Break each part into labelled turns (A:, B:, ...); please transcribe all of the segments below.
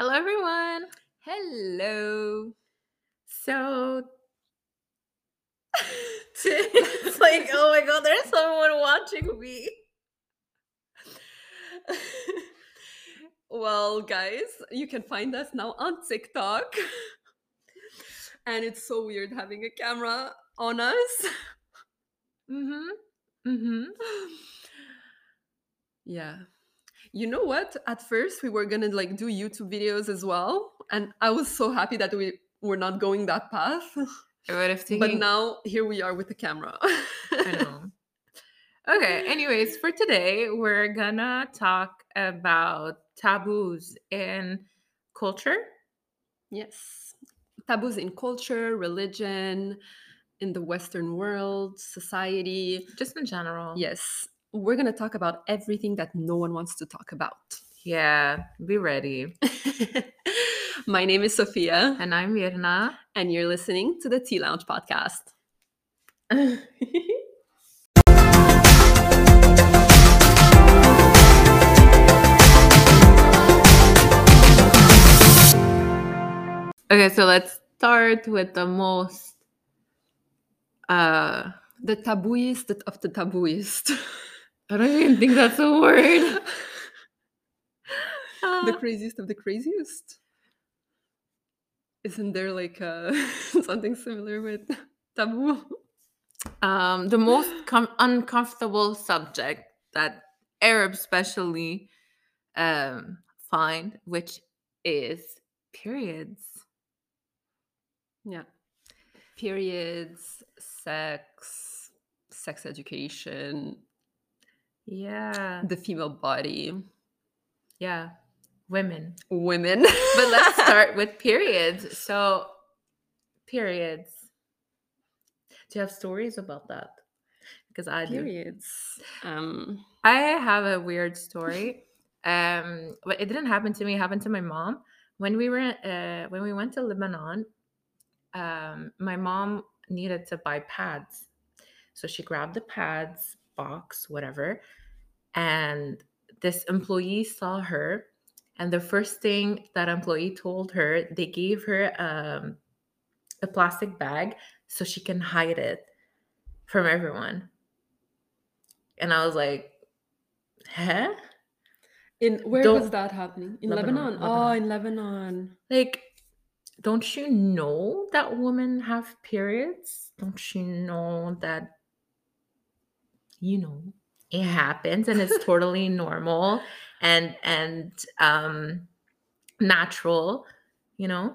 A: Hello, everyone.
B: Hello.
A: So, it's like, oh my god, there's someone watching me.
B: well, guys, you can find us now on TikTok. and it's so weird having a camera on us.
A: Mm-hmm. Mm-hmm.
B: yeah. You know what? At first, we were gonna like do YouTube videos as well, and I was so happy that we were not going that path.
A: I would have taken.
B: But now here we are with the camera.
A: I know. Okay. Anyways, for today, we're gonna talk about taboos in culture.
B: Yes. Taboos in culture, religion, in the Western world, society.
A: Just in general.
B: Yes. We're going to talk about everything that no one wants to talk about.
A: Yeah. Be ready.
B: My name is Sophia.
A: And I'm Mirna.
B: And you're listening to the Tea Lounge podcast.
A: okay, so let's start with the most uh
B: the tabooist of the tabooist.
A: I don't even think that's a word.
B: the craziest of the craziest. Isn't there like uh, something similar with taboo?
A: Um, the most com- uncomfortable subject that Arabs especially um, find, which is periods.
B: Yeah. Periods, sex, sex education.
A: Yeah.
B: The female body.
A: Yeah. Women.
B: Women.
A: but let's start with periods. So, periods. Do you have stories about that? Because I
B: periods.
A: do. Um, I have a weird story. um, but it didn't happen to me. It happened to my mom when we were uh, when we went to Lebanon. Um, my mom needed to buy pads, so she grabbed the pads box, whatever, and this employee saw her and the first thing that employee told her, they gave her um, a plastic bag so she can hide it from everyone. And I was like, huh?
B: In where Don't, was that happening? In Lebanon. Lebanon. Oh, in Lebanon.
A: Like, don't you know that women have periods? Don't you know that you know it happens and it's totally normal and and um natural you know?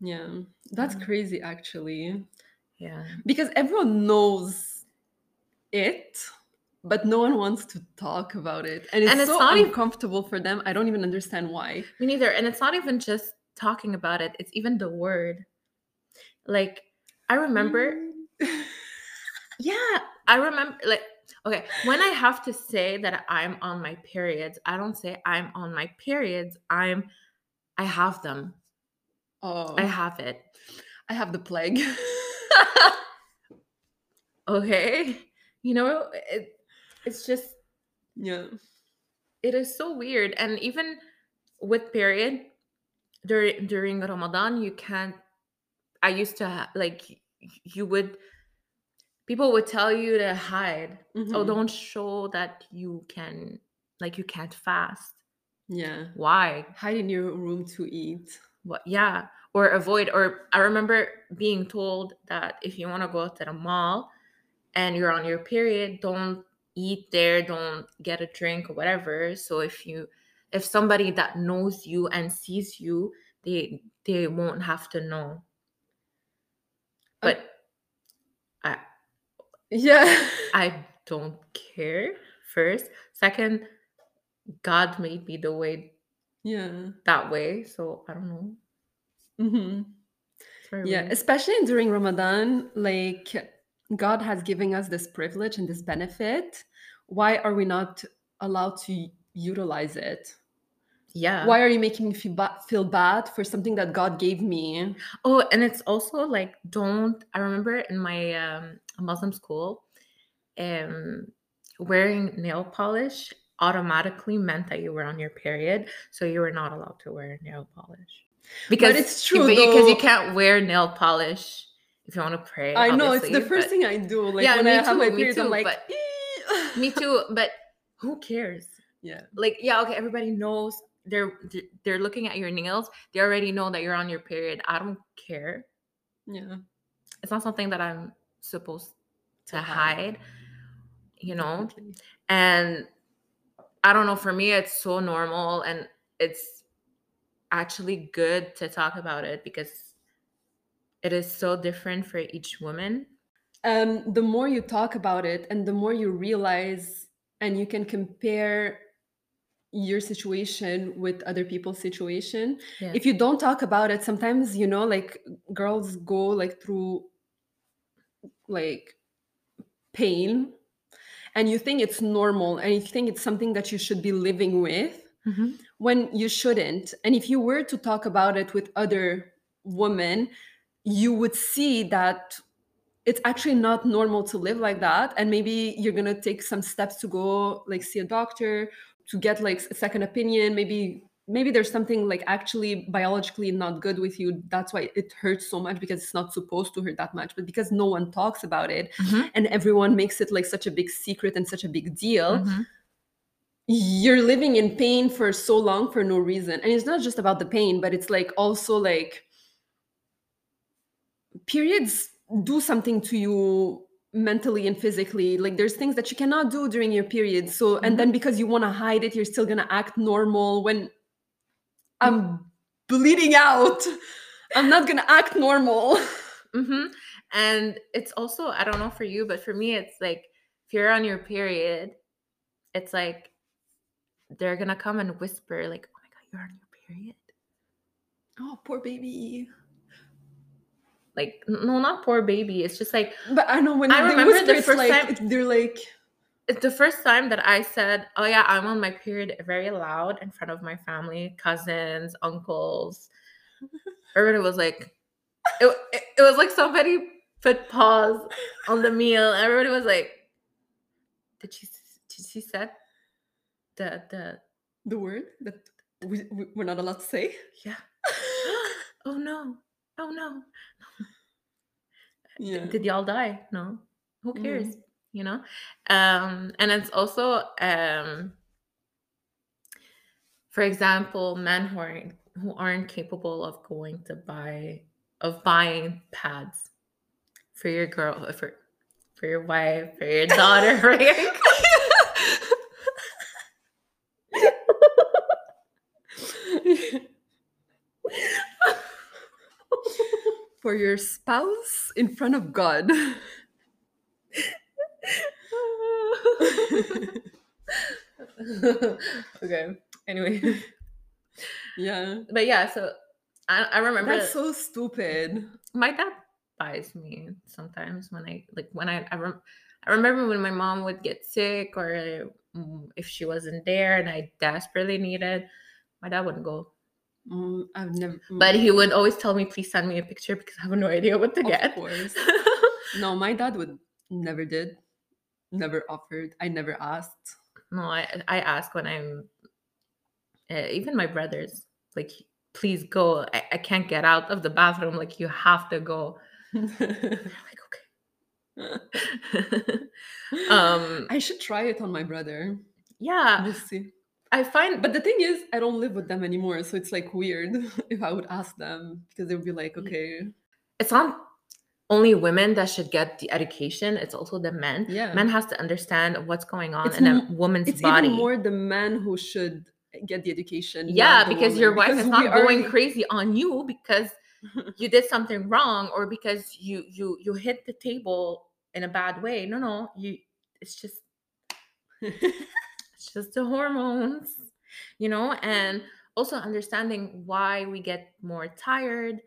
B: Yeah. That's yeah. crazy actually.
A: Yeah.
B: Because everyone knows it but no one wants to talk about it. And it's, and it's so not uncomfortable even, for them. I don't even understand why.
A: Me neither. And it's not even just talking about it it's even the word. Like i remember mm. yeah i remember like Okay, when I have to say that I'm on my periods, I don't say I'm on my periods. I'm I have them.
B: Oh.
A: I have it.
B: I have the plague.
A: okay. You know, it, it's just
B: yeah.
A: It is so weird and even with period during during Ramadan you can't I used to like you would people would tell you to hide. Oh, mm-hmm. oh don't show that you can like you can't fast.
B: Yeah.
A: Why?
B: Hide in your room to eat.
A: What yeah. Or avoid or i remember being told that if you want to go out to the mall and you're on your period don't eat there don't get a drink or whatever. So if you if somebody that knows you and sees you they they won't have to know. But
B: yeah.
A: I don't care. First. Second, God made me the way
B: yeah
A: that way. So I don't know.
B: Mm-hmm. Yeah, especially during Ramadan, like God has given us this privilege and this benefit. Why are we not allowed to utilize it?
A: Yeah.
B: Why are you making me feel, ba- feel bad for something that God gave me?
A: Oh, and it's also like, don't. I remember in my um, Muslim school, um, wearing nail polish automatically meant that you were on your period, so you were not allowed to wear nail polish. Because
B: but it's true
A: because you can't wear nail polish if you want to pray.
B: I know it's the first thing I do. Like yeah, when I have my period, too, I'm like,
A: but, me too. But who cares?
B: Yeah.
A: Like yeah, okay. Everybody knows they're they're looking at your nails. They already know that you're on your period. I don't care.
B: Yeah.
A: It's not something that I'm supposed to, hide. You know, and I don't know. For me, it's so normal, and it's actually good to talk about it because it is so different for each woman.
B: Um, the more you talk about it, and the more you realize, and you can compare your situation with other people's situation yeah. if you don't talk about it sometimes you know like girls go like through like pain and you think it's normal and you think it's something that you should be living with mm-hmm. when you shouldn't and if you were to talk about it with other women you would see that it's actually not normal to live like that and maybe you're going to take some steps to go like see a doctor to get like a second opinion maybe maybe there's something like actually biologically not good with you that's why it hurts so much because it's not supposed to hurt that much but because no one talks about it mm-hmm. and everyone makes it like such a big secret and such a big deal mm-hmm. you're living in pain for so long for no reason and it's not just about the pain but it's like also like periods do something to you mentally and physically like there's things that you cannot do during your period so and mm-hmm. then because you want to hide it you're still going to act normal when I'm bleeding out. I'm not gonna act normal.
A: Mm-hmm. And it's also, I don't know for you, but for me, it's like if you're on your period, it's like they're gonna come and whisper, like, oh my god, you're on your period.
B: Oh, poor baby.
A: Like, no, not poor baby. It's just like
B: But I know when I remember whisper, the first like, time they're like
A: the first time that I said, "Oh yeah, I'm on my period," very loud in front of my family, cousins, uncles. Everybody was like, it, it, it was like somebody put pause on the meal. Everybody was like, "Did she? Did she said the the
B: the word that we, we're not allowed to say?"
A: Yeah. oh no! Oh no!
B: Yeah.
A: Did y'all die? No. Who cares? Mm you know um and it's also um for example men who aren't who aren't capable of going to buy of buying pads for your girl for for your wife for your daughter for your
B: for your spouse in front of God.
A: okay. Anyway.
B: Yeah.
A: But yeah, so I, I remember
B: That's so stupid.
A: My dad buys me sometimes when I like when I I, rem- I remember when my mom would get sick or mm, if she wasn't there and I desperately needed, my dad wouldn't go.
B: Mm, I've never.
A: Mm. But he would always tell me, "Please send me a picture because I have no idea what to
B: of
A: get."
B: Course. no, my dad would never did never offered. I never asked.
A: No, I I ask when I'm uh, even my brothers like please go. I, I can't get out of the bathroom. Like you have to go. like
B: okay. um I should try it on my brother.
A: Yeah.
B: We'll see.
A: I find
B: but the thing is I don't live with them anymore, so it's like weird if I would ask them because they would be like, okay.
A: It's not only women that should get the education. It's also the men.
B: Yeah.
A: Men has to understand what's going on it's in a woman's
B: it's
A: body.
B: It's more the men who should get the education.
A: Yeah, because woman. your wife because is not going crazy on you because you did something wrong or because you you you hit the table in a bad way. No, no, you it's just it's just the hormones, you know, and also understanding why we get more tired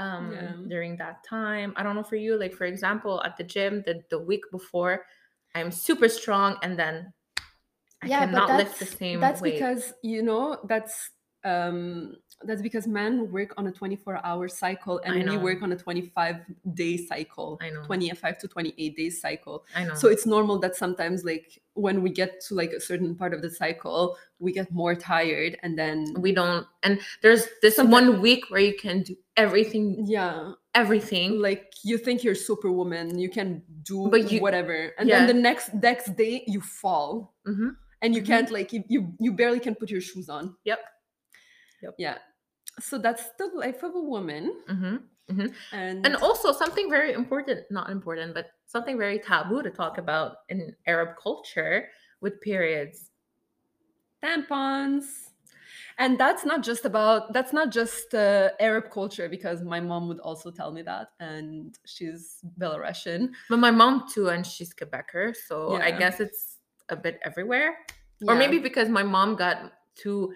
A: um yeah. during that time i don't know for you like for example at the gym the, the week before i'm super strong and then i yeah, cannot lift the same
B: that's
A: weight.
B: because you know that's um that's because men work on a 24 hour cycle and we work on a 25 day cycle
A: I know
B: 25 to 28 days cycle
A: I know
B: so it's normal that sometimes like when we get to like a certain part of the cycle we get more tired and then
A: we don't and there's this one week where you can do everything
B: yeah
A: everything
B: like you think you're superwoman you can do
A: But you-
B: whatever and
A: yeah.
B: then the next next day you fall
A: Mhm.
B: and you
A: Mhm.
B: can't like you, you you barely can put your shoes on
A: Yep. Yep.
B: yeah so that's the life of a woman.
A: Hmm
B: and
A: and also something very important not important but something very taboo to talk about in arab culture with periods.
B: Tampons. And that's not just about that's not just uh, arab culture because my mom would also tell me that and she's belarusian.
A: But my mom too and she's quebecer so i guess it's a bit everywhere. Or maybe because my mom got too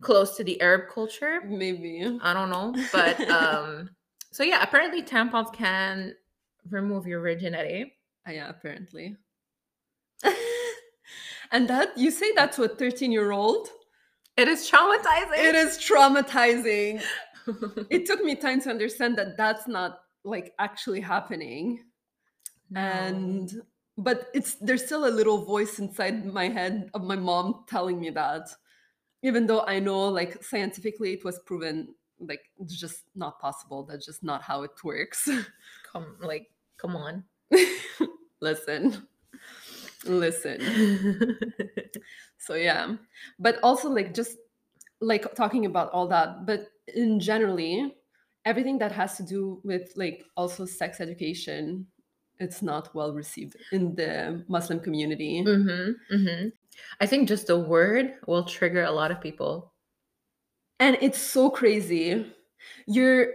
A: close to the arab culture.
B: Maybe.
A: I don't know but um so yeah apparently tampons can remove your virginity.
B: Uh, yeah apparently. And that you say that to a 13 year old
A: it is traumatizing.
B: It is traumatizing. It took me time to understand that that's not like actually happening.
A: No.
B: and but it's there's still a little voice inside my head of my mom telling me that even though i know like scientifically it was proven like it's just not possible. That's just not how it works.
A: Come like come on.
B: Listen. Listen. So yeah. But also like just like talking about all that but in generally everything that has to do with like also sex education it's not well received in the muslim community.
A: Hmm hmm I think just the word will trigger a lot of people.
B: and it's so crazy you're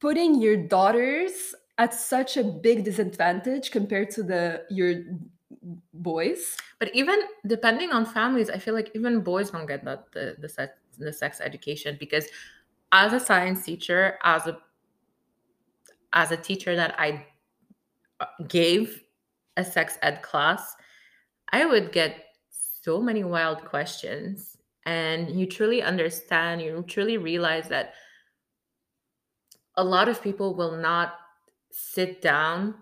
B: putting your daughters at such a big disadvantage compared to the your boys
A: But even depending on families, I feel like even boys don't get that the the sex the sex education because as a science teacher, as a as a teacher that I uh, gave a sex ed class, I would get so many wild questions and you truly understand, you truly realize that a lot of people will not sit down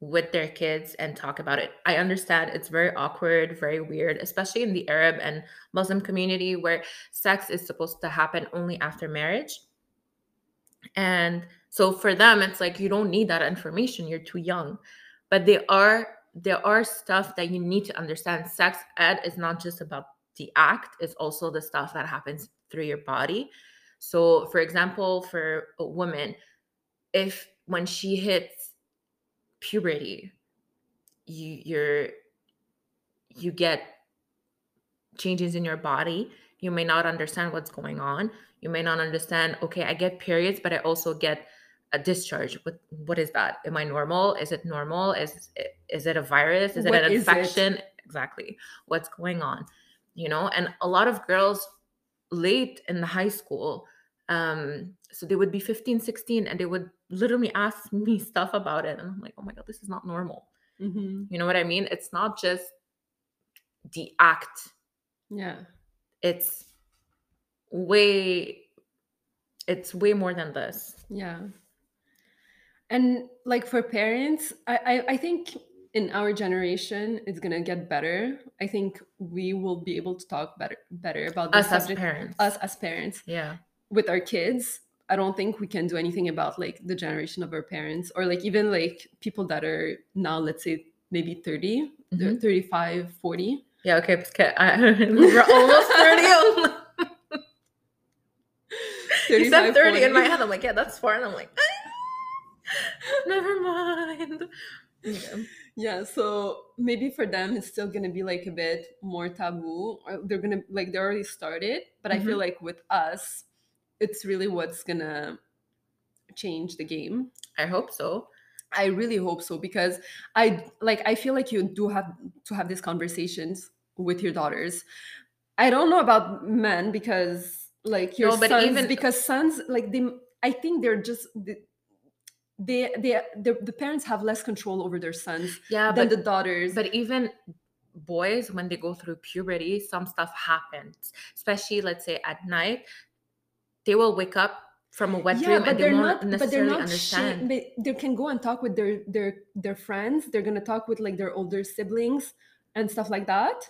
A: with their kids and talk about it. I understand it's very awkward, very weird, especially in the Arab and Muslim community where sex is supposed to happen only after marriage. And so for them it's like you don't need that information, you're too young. But they are there are stuff that you need to understand. Sex ed is not just about the act, it's also the stuff that happens through your body. So for example, for a woman, if when she hits puberty you you're you get changes in your body you may not understand what's going on you may not understand okay i get periods but i also get a discharge what what is that? Am i normal? Is it normal? Is it, is it a virus? Is
B: What
A: it an
B: is it?
A: infection? Exactly. What's going on you know? And a lot of girls late in the high school um so they would be 15 16 and they would literally ask me stuff about it and i'm like oh my god this is not normal.
B: Mhm.
A: you know what i mean? It's not just the act.
B: Yeah.
A: It's way it's way more than this.
B: Yeah. And like for parents, I, I, I think in our generation it's gonna get better. I think we will be able to talk better better about this
A: us as
B: subject.
A: parents.
B: Us as parents.
A: Yeah.
B: With our kids. I don't think we can do anything about like the generation of our parents or like even like people that are now let's say maybe 30 they're
A: Mhm.
B: 35 40
A: yeah okay okay I, we're almost 30 you said
B: 35,
A: 30 in my head. I'm like yeah that's far. And i'm like never mind yeah.
B: Yeah, so maybe for them it's still gonna be like a bit more taboo. Uh, they're gonna like they already started, but I feel mm-hmm. like with us, it's really what's gonna change the game.
A: i hope so
B: I really hope so because I like I feel like you do have to have these conversations with your daughters. I don't know about men because like your
A: No, but
B: sons
A: even-
B: because sons like they I think they're just they they, they the, the parents have less control over their sons
A: yeah
B: than
A: but
B: the daughters.
A: but even boys when they go through puberty some stuff happens especially let's say at night they will wake up from a wet yeah, dream and they won't not, necessarily but understand
B: they, they can go and talk with their their their friends they're going to talk with like their older siblings and stuff like that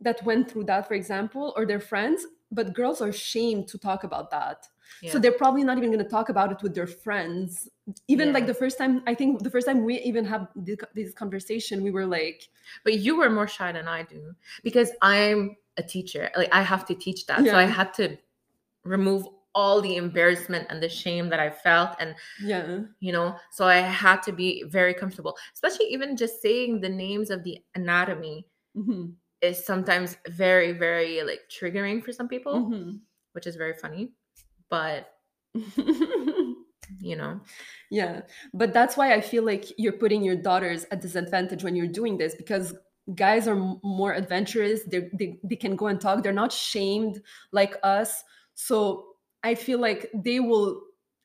B: that went through that for example or their friends but girls are shamed to talk about that yeah. so they're probably not even going to talk about it with their friends even yeah. like the first time i think the first time we even have this conversation we were like
A: but you were more shy than i do because i'm a teacher like i have to teach that yeah. so i had to remove all the embarrassment and the shame that i felt and
B: yeah
A: you know so i had to be very comfortable especially even just saying the names of the anatomy mm-hmm. is sometimes very very like triggering for some people mm-hmm. which is very funny but you know.
B: Yeah but that's why i feel like you're putting your daughters at disadvantage when you're doing this because guys are more adventurous they they they can go and talk they're not shamed like us. So i feel like they will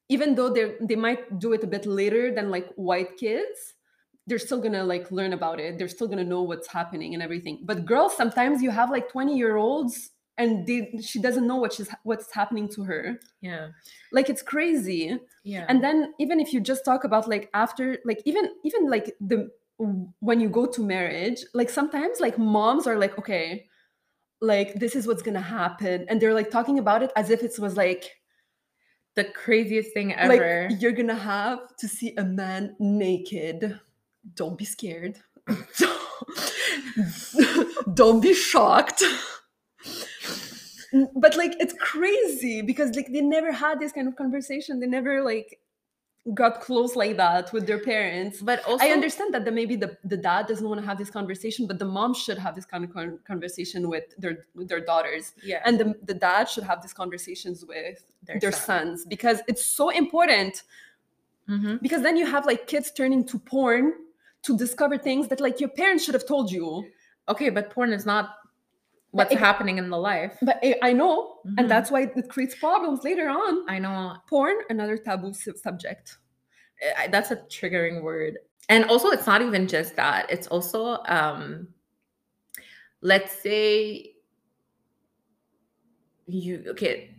B: even though they they might do it a bit later than like white kids they're still gonna like learn about it. They're still gonna know what's happening and everything. But girls sometimes you have like 20 year olds and they, she doesn't know what she's what's happening to her.
A: Yeah.
B: Like it's crazy.
A: Yeah.
B: And then even if you just talk about like after like even even like the when you go to marriage like sometimes like moms are like okay like this is what's gonna happen. And they're like talking about it as if it was like
A: the craziest thing ever.
B: like you're gonna have to see a man naked. Don't be scared. Don't be shocked but like it's crazy because like they never had this kind of conversation. They never like got close like that with their parents.
A: But also
B: i understand that the, maybe the, the dad doesn't want to have this conversation but the mom should have this kind of con- conversation with their with their daughters.
A: Yeah.
B: And the, the dad should have these conversations with their, their son. sons because it's so important mm-hmm. because then you have like kids turning to porn to discover things that like your parents should have told you.
A: Okay but porn is not what's it, happening in the life.
B: But it, I know, mm-hmm. and that's why it creates problems later on.
A: I know.
B: Porn, another taboo subject.
A: I, that's a triggering word. And also, it's not even just that. It's also, um, let's say, you okay.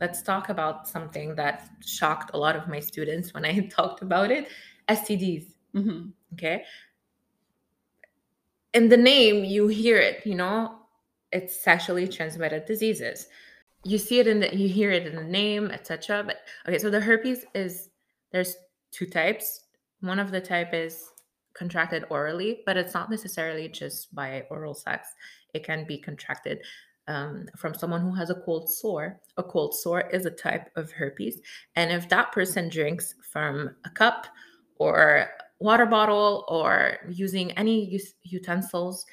A: Let's talk about something that shocked a lot of my students when I talked about it: STDs. Mm-hmm. Okay. In the name, you hear it. You know, it's sexually transmitted diseases. You see it in the you hear it in the name, etc. But okay, so the herpes is there's two types. One of the type is contracted orally, but it's not necessarily just by oral sex. It can be contracted um, from someone who has a cold sore. A cold sore is a type of herpes. And if that person drinks from a cup or water bottle or using any utensils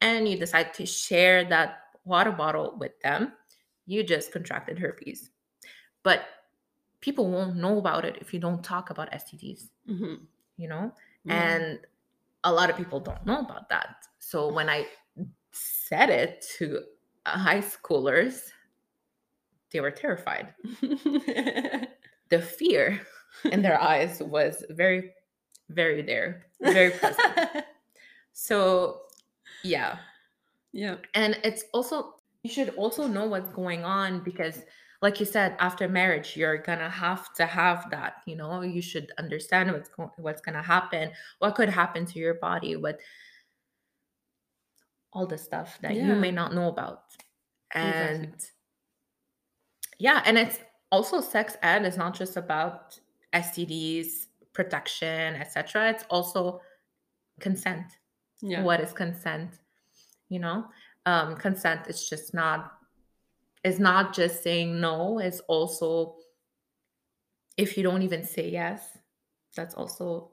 A: and you decide to share that water bottle with them, you just contracted herpes. But people won't know about it if you don't talk about STDs, mm-hmm. you know? Mm-hmm. And a lot of people don't know about that. So when I said it to high schoolers, they were terrified. the fear in their eyes was very, very there, very present. so yeah.
B: Yeah.
A: And it's also, you should also know what's going on because, like you said, after marriage, you're gonna have to have that. You know, you should understand what's going, what's gonna happen, what could happen to your body, what all the stuff that yeah. you may not know about, and exactly. yeah, and it's also sex ed is not just about STDs, protection, etc. It's also consent yeah. what is consent you know um consent is just not it's not just saying no it's also if you don't even say yes that's also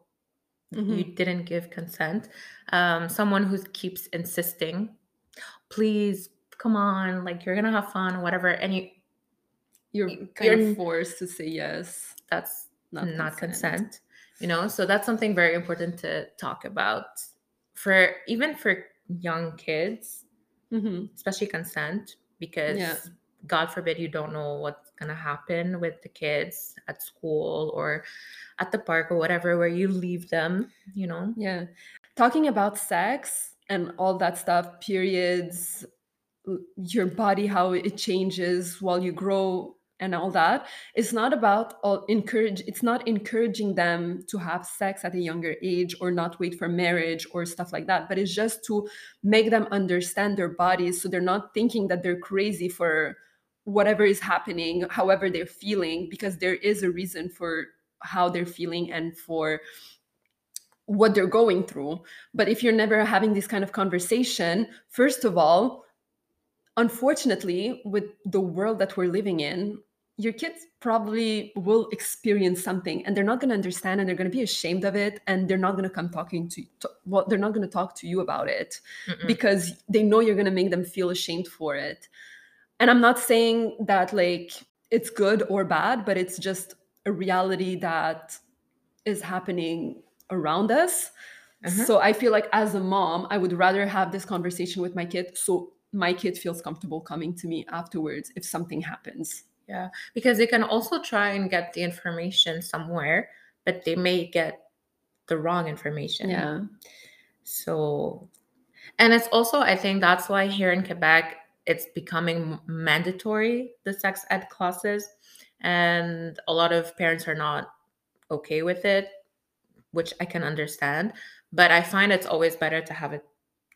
A: mm-hmm. you didn't give consent um someone who keeps insisting please come on like you're gonna have fun whatever and you
B: you're kind you're, of forced to say yes
A: that's not, not consent. consent you know so that's something very important to talk about for even for young kids, mm-hmm. especially consent, because yeah. God forbid you don't know what's gonna happen with the kids at school or at the park or whatever where you leave them, you know.
B: Yeah. Talking about sex, and all that stuff periods your body how it changes while you grow and all that it's not about all encourage it's not encouraging them to have sex at a younger age or not wait for marriage or stuff like that but it's just to make them understand their bodies so they're not thinking that they're crazy for whatever is happening however they're feeling because there is a reason for how they're feeling and for what they're going through. But if you're never having this kind of conversation first of all unfortunately with the world that we're living in your kids probably will experience something and they're not going to understand and they're going to be ashamed of it and they're not going to come talking to, to well they're not going to talk to you about it Mm-mm. because they know you're going to make them feel ashamed for it and i'm not saying that like it's good or bad but it's just a reality that is happening around us uh-huh. so i feel like as a mom i would rather have this conversation with my kid so my kid feels comfortable coming to me afterwards if something happens
A: yeah, because they can also try and get the information somewhere, but they may get the wrong information.
B: Yeah.
A: So, and it's also, I think that's why here in Quebec, it's becoming mandatory, the sex ed classes. And a lot of parents are not okay with it, which I can understand. But I find it's always better to have it,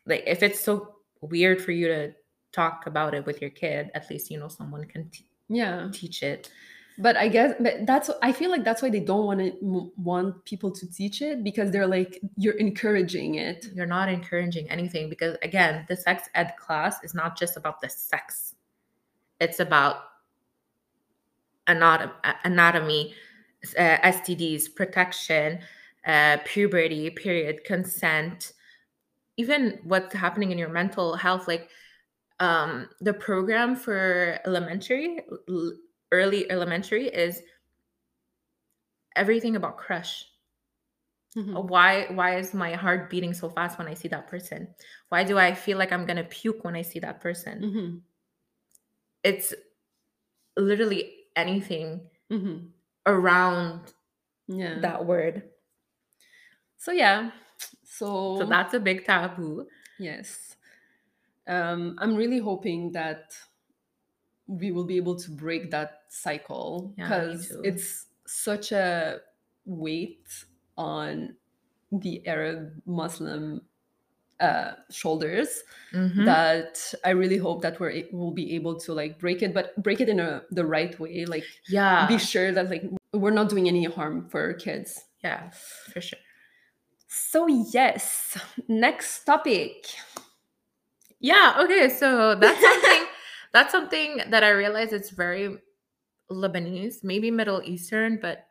A: like, if it's so weird for you to talk about it with your kid, at least, you know, someone can t-
B: yeah.
A: teach it.
B: But i guess but that's i feel like that's why they don't want to want people to teach it because they're like you're encouraging it.
A: You're not encouraging anything because again the sex ed class is not just about the sex. It's about anatomy, anatomy uh, stds protection uh, puberty period consent even what's happening in your mental health like um, the program for elementary, early elementary, is everything about crush. Mm-hmm. Why why is my heart beating so fast when I see that person? Why do I feel like I'm gonna puke when I see that person? Mm-hmm. It's literally anything mm-hmm. around
B: yeah.
A: that word.
B: So yeah. So
A: so that's a big taboo.
B: Yes um, I'm really hoping that we will be able to break that cycle because yeah, it's such a weight on the Arab Muslim uh, shoulders mm-hmm. that I really hope that we're will be able to like break it, but break it in a the right way. Like,
A: yeah,
B: be sure that like we're not doing any harm for kids.
A: Yeah, for sure.
B: So yes, next topic.
A: Yeah, okay. So that's something that's something that I realize it's very Lebanese, maybe Middle Eastern, but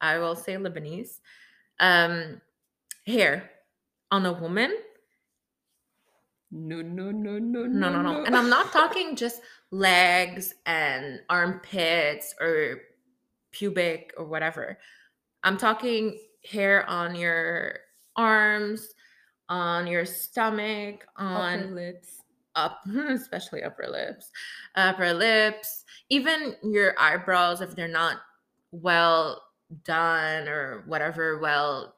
A: I will say Lebanese. Um hair on a woman.
B: No, no, no, no,
A: no, no, no. And I'm not talking just legs and armpits or pubic or whatever. I'm talking hair on your arms, on your stomach, on
B: upper lips,
A: up, especially upper lips, upper lips, even your eyebrows if they're not well done or whatever, well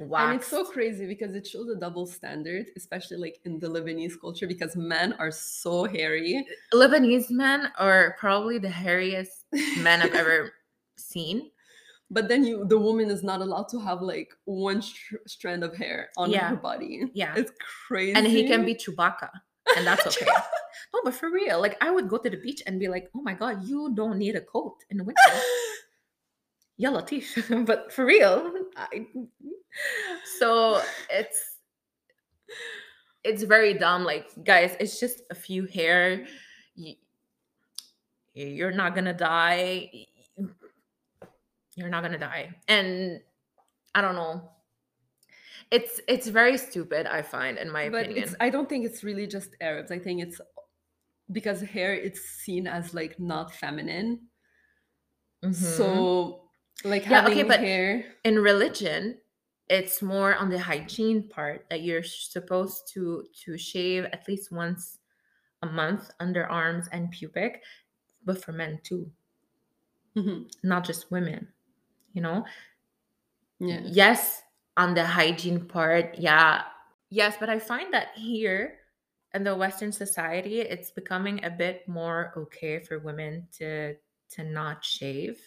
A: waxed.
B: And it's so crazy because it shows a double standard, especially like in the Lebanese culture, because men are so hairy.
A: Lebanese men are probably the hairiest men I've ever seen
B: but then you the woman is not allowed to have like one strand of hair on yeah. her body.
A: Yeah.
B: It's crazy
A: and he can be chewbacca and that's okay. No but for real like i would go to the beach and be like oh my god you don't need a coat in the winter. Yeah latif but for real I... so it's it's very dumb like guys it's just a few hair. You're not gonna die you're not gonna die and i don't know it's it's very stupid i find in my opinion. but opinion
B: i don't think it's really just arabs i think it's because hair it's seen as like not feminine mm-hmm. so like yeah okay but hair
A: in religion it's more on the hygiene part that you're supposed to to shave at least once a month underarms and pubic but for men too mm-hmm. not just women you know
B: yeah
A: yes on the hygiene part yeah yes, but I find that here in the Western society, it's becoming a bit more okay for women to to not shave.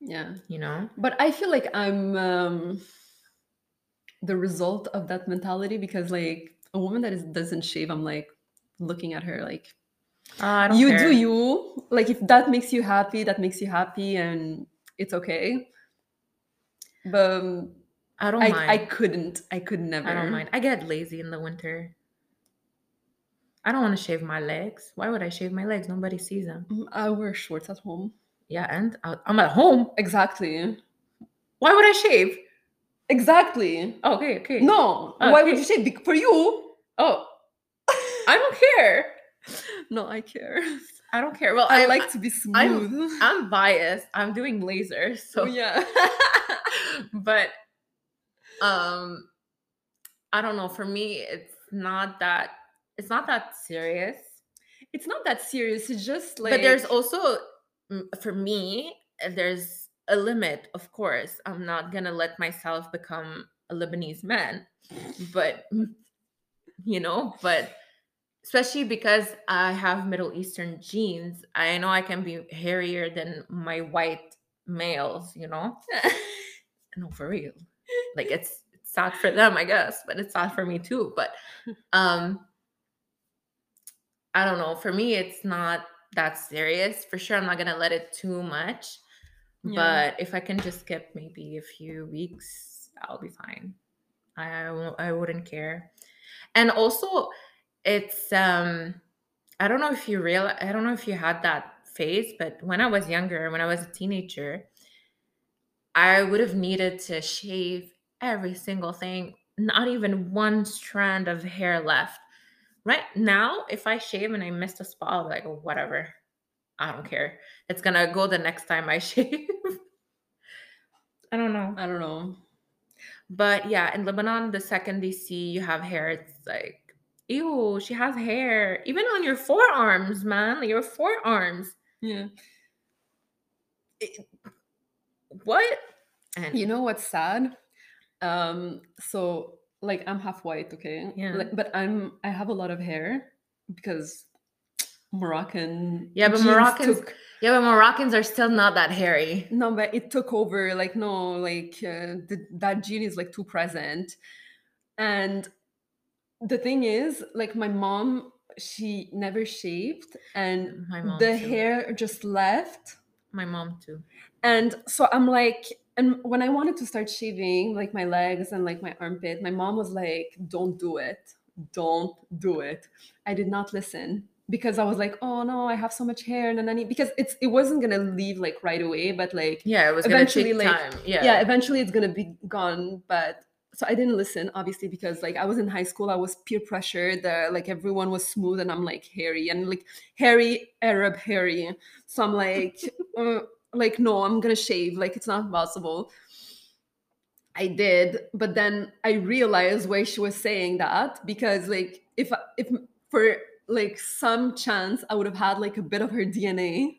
B: Yeah.
A: You know?
B: But I feel like I'm um the result of that mentality because like a woman that is doesn't shave, I'm like looking at her like
A: uh,
B: you
A: care.
B: do you. Like if that makes you happy, that makes you happy and it's okay. But um,
A: I don't
B: I,
A: mind.
B: I couldn't. I could never.
A: I don't mind. I get lazy in the winter. I don't want to shave my legs. Why would I shave my legs? Nobody sees them.
B: Mm, I wear shorts at home.
A: Yeah, and I'm at home.
B: Exactly.
A: Why would I shave?
B: Exactly.
A: Oh, okay, okay.
B: No. Oh, Why okay. would you shave? For you.
A: Oh. I don't care.
B: No, I care.
A: I don't care. Well,
B: I, I like to be smooth.
A: I'm, I'm, biased. I'm doing laser, so
B: oh, yeah.
A: but um, I don't know. For me, it's not that. It's not that serious.
B: It's not that serious. It's just like.
A: But there's also, for me, there's a limit. Of course, I'm not gonna let myself become a Lebanese man, but you know, but especially because I have Middle Eastern genes, I know I can be hairier than my white males, you know? no, for real. Like it's, it's sad for them, I guess, but it's sad for me too. But um I don't know. For me, it's not that serious. For sure, I'm not gonna let it too much. Yeah. But if I can just skip maybe a few weeks, I'll be fine. I I, I wouldn't care. And also, it's um I don't know if you real I don't know if you had that phase, but when I was younger, when I was a teenager, I would have needed to shave every single thing, not even one strand of hair left. Right now, if I shave and I missed a spot, I'll be like, oh, whatever. I don't care. It's gonna go the next time I shave. I don't know.
B: I don't know.
A: But yeah, in Lebanon, the second they see you have hair, it's like ew, she has hair. Even on your forearms, man. Like your forearms.
B: Yeah.
A: It, what?
B: And you know what's sad? Um, so like I'm half white, okay?
A: Yeah.
B: Like, but I'm I have a lot of hair because Moroccan.
A: Yeah, but Moroccans. Took, yeah, but Moroccans are still not that hairy.
B: No, but it took over. Like no, like uh, the, that gene is like too present, and the thing is, like my mom, she never shaved, and my mom the too. hair just left.
A: My mom too.
B: And so I'm like, and when I wanted to start shaving like my legs and like my armpit, my mom was like, "Don't do it, don't do it." I did not listen because I was like, "Oh no, I have so much hair," and then because it's it wasn't gonna leave like right away, but like
A: yeah, it was eventually like time. yeah,
B: yeah, eventually it's gonna be gone, but so I didn't listen, obviously, because like I was in high school, I was peer pressured. Uh, like everyone was smooth, and I'm like hairy and like hairy Arab hairy. So I'm like, uh, like no, I'm gonna shave. Like it's not possible. I did, but then I realized why she was saying that because like if if for like some chance I would have had like a bit of her DNA,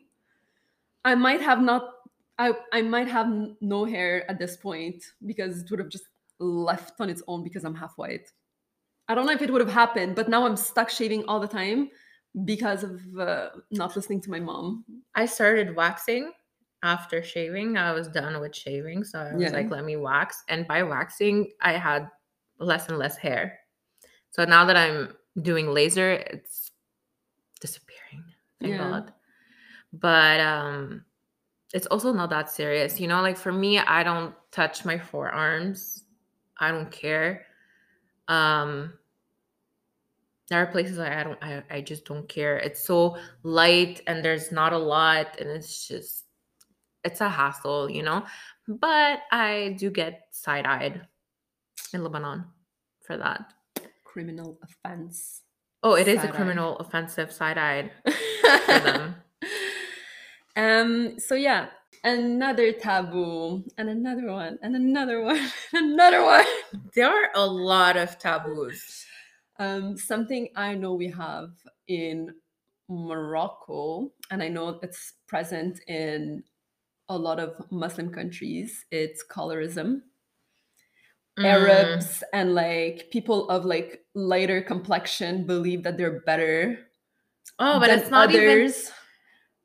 B: I might have not. I I might have no hair at this point because it would have just left on its own because I'm half white. I don't know if it would have happened, but now I'm stuck shaving all the time because of uh, not listening to my mom.
A: I started waxing after shaving. I was done with shaving, so I was yeah. like, let me wax. And by waxing, I had less and less hair. So now that I'm doing laser, it's disappearing. Thank yeah. God. But um it's also not that serious. You know, like for me, I don't touch my forearms I don't care. Um, there are places I, I don't I, I just don't care. It's so light and there's not a lot and it's just it's a hassle, you know. But I do get side-eyed in Lebanon for that.
B: Criminal offense.
A: Oh, it is a criminal offensive side-eyed for them.
B: Um so yeah, another taboo and another one and another one and another one
A: there are a lot of taboos
B: um, something i know we have in morocco and i know it's present in a lot of muslim countries it's colorism mm. Arabs and like people of like lighter complexion believe that they're better.
A: Oh, but it's not others.
B: Even...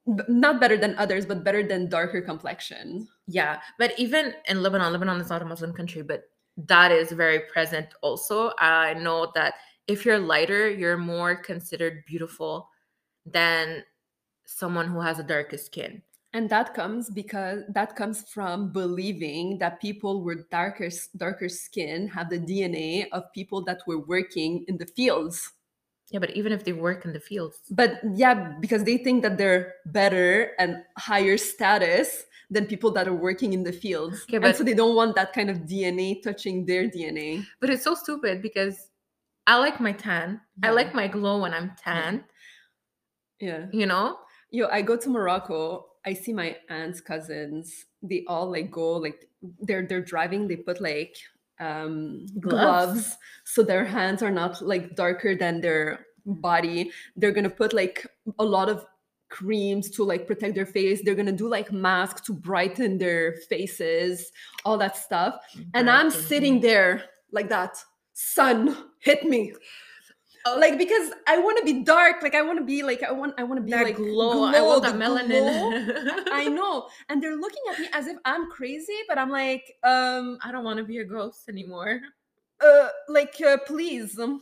B: Not better than others, but better than darker complexion.
A: Yeah, but even in Lebanon, Lebanon is not a Muslim country, but that is very present also. I know that if you're lighter, you're more considered beautiful than someone who has a darker skin.
B: And that comes because that comes from believing that people with darker darker skin have the DNA of people that were working in the fields.
A: Yeah, but even if they work in the fields.
B: But yeah, because they think that they're better and higher status than people that are working in the fields. Okay, but, and so they don't want that kind of DNA touching their DNA.
A: But it's so stupid because I like my tan. Yeah. I like my glow when I'm tan.
B: Yeah.
A: You know?
B: Yo, I go to Morocco. I see my aunts, cousins. They all like go like they're they're driving. They put like um gloves. gloves so their hands are not like darker than their body. They're gonna put like a lot of creams to like protect their face. They're gonna do like masks to brighten their faces, all that stuff. And I'm sitting there like that. Sun hit me. Oh. Like because I want to be dark, like I want to be like I want I want to be
A: that
B: like
A: glow. glow I want that melanin.
B: I know, and they're looking at me as if I'm crazy, but I'm like, um,
A: I don't want to be a ghost anymore.
B: Uh, like uh, please.
A: And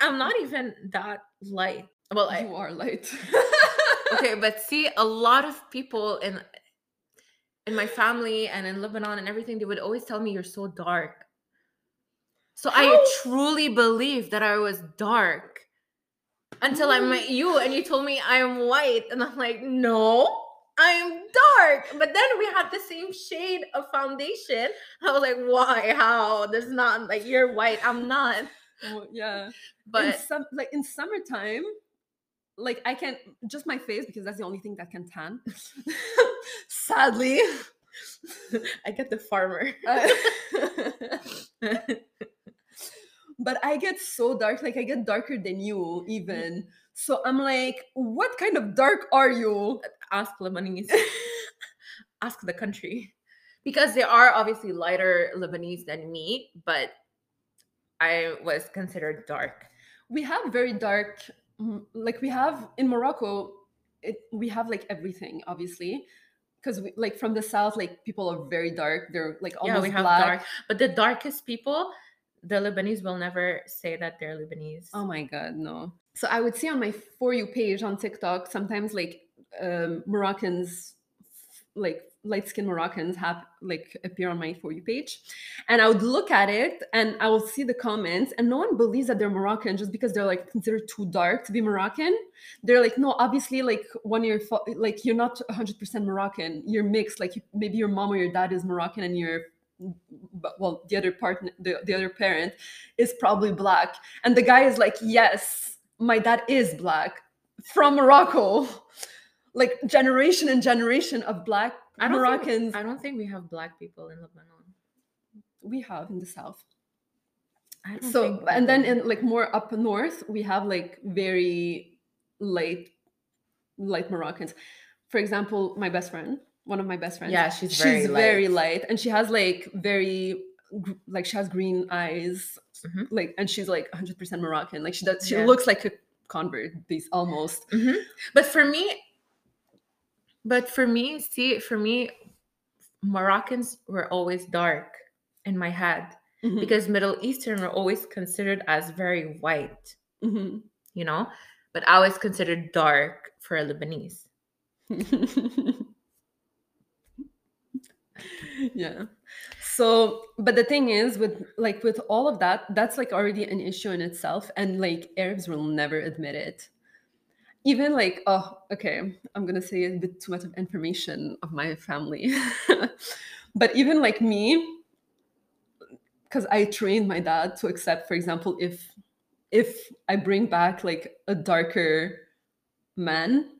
A: I'm not even that light.
B: Well, you I, are light.
A: okay, but see, a lot of people in in my family and in Lebanon and everything, they would always tell me you're so dark. So How? I truly believed that I was dark until I met you and you told me I am white. And I'm like, no, I am dark. But then we had the same shade of foundation. I was like, why? How? There's not like you're white. I'm not.
B: Oh, yeah. But in some like in summertime, like I can just my face because that's the only thing that can tan. Sadly,
A: I get the farmer.
B: but I get so dark, like I get darker than you mm-hmm. even. So I'm like, what kind of dark are you?
A: Ask Lebanese. Ask the country. Because they are obviously lighter Lebanese than me, but I was considered dark.
B: We have very dark mm, like we have in Morocco, it, we have like everything, obviously, because like from the south, like people are very dark. They're like almost yeah, we have black.
A: dark, but the darkest people, the Lebanese will never say that they're Lebanese.
B: Oh my god, no. So I would see on my for you page on TikTok sometimes like um, Moroccans like light skinned Moroccans have like appear on my For You page. And I would look at it and I will see the comments, and no one believes that they're Moroccan just because they're like considered too dark to be Moroccan. They're like, no, obviously, like when you're like, you're not 100% Moroccan, you're mixed. Like maybe your mom or your dad is Moroccan and you're well the other partner the, the other parent is probably black and the guy is like yes my dad is black from morocco like generation and generation of black I Moroccans.
A: Think, I don't think we have black people in Lebanon.
B: We have in the south. so and then in like more up north, we have like very light, light Moroccans. For example, my best friend, one of my best friends.
A: Yeah, she's very she's light. very
B: light, and she has like very like she has green eyes, mm-hmm. like and she's like 100 percent Moroccan. Like she does, she yeah. looks like a convert, these almost.
A: Mm-hmm. But for me, but for me, see, for me, Moroccans were always dark in my head mm-hmm. because Middle Eastern were always considered as very white, mm-hmm. you know? But I was considered dark for a Lebanese.
B: yeah. So, but the thing is, with like with all of that, that's like already an issue in itself, and like Arabs will never admit it even like oh okay i'm gonna say a bit too much of information of my family but even like me because i trained my dad to accept for example if if i bring back like a darker man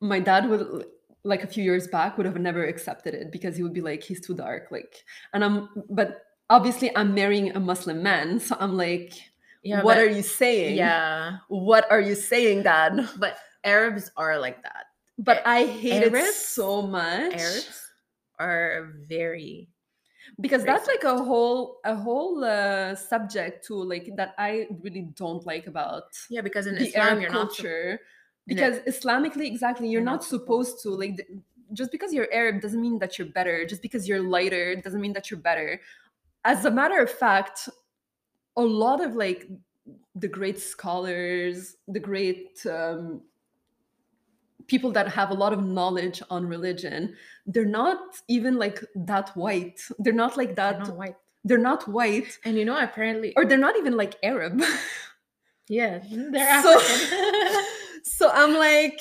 B: my dad would like a few years back would have never accepted it because he would be like he's too dark like and i'm but obviously i'm marrying a muslim man so i'm like yeah, what but, are you saying?
A: Yeah.
B: What are you saying, Dad?
A: But Arabs are like that.
B: But I hate Arabs, it so much.
A: Arabs are very
B: because that's like a whole a whole uh, subject to like that I really don't like about
A: yeah because in Islam
B: Arab you're culture because Islamically exactly you're, not, supposed, to like just because you're Arab doesn't mean that you're better. Just because you're lighter doesn't mean that you're better. As a matter of fact a lot of like the great scholars the great um, people that have a lot of knowledge on religion they're not even like that white. They're not like that
A: they're not white.
B: they're not white.
A: And you know apparently
B: or they're not even like arab.
A: Yeah they're so,
B: so i'm like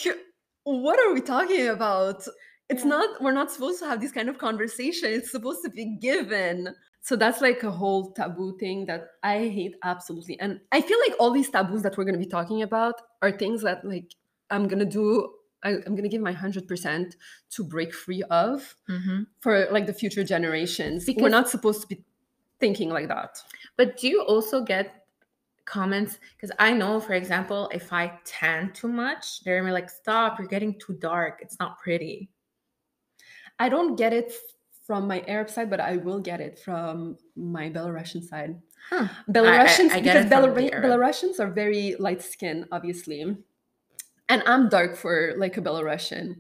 B: what are we talking about it's yeah. not we're not supposed to have this kind of conversation it's supposed to be given so that's like a whole taboo thing that i hate absolutely and i feel like all these taboos that we're going to be talking about are things that like i'm going to do I, am going to give my 100% to break free of mm-hmm. for like the future generations. Because We're not supposed to be thinking like that.
A: But do you also get comments? Because I know, for example, if I tan too much, they're like, stop, you're getting too dark. It's not pretty.
B: I don't get it from my Arab side, but I will get it from my Belarusian side. Huh. Belarusians, I, I, I because Belar- Belarusians are very light skinned, obviously and I'm dark for like a Belarusian.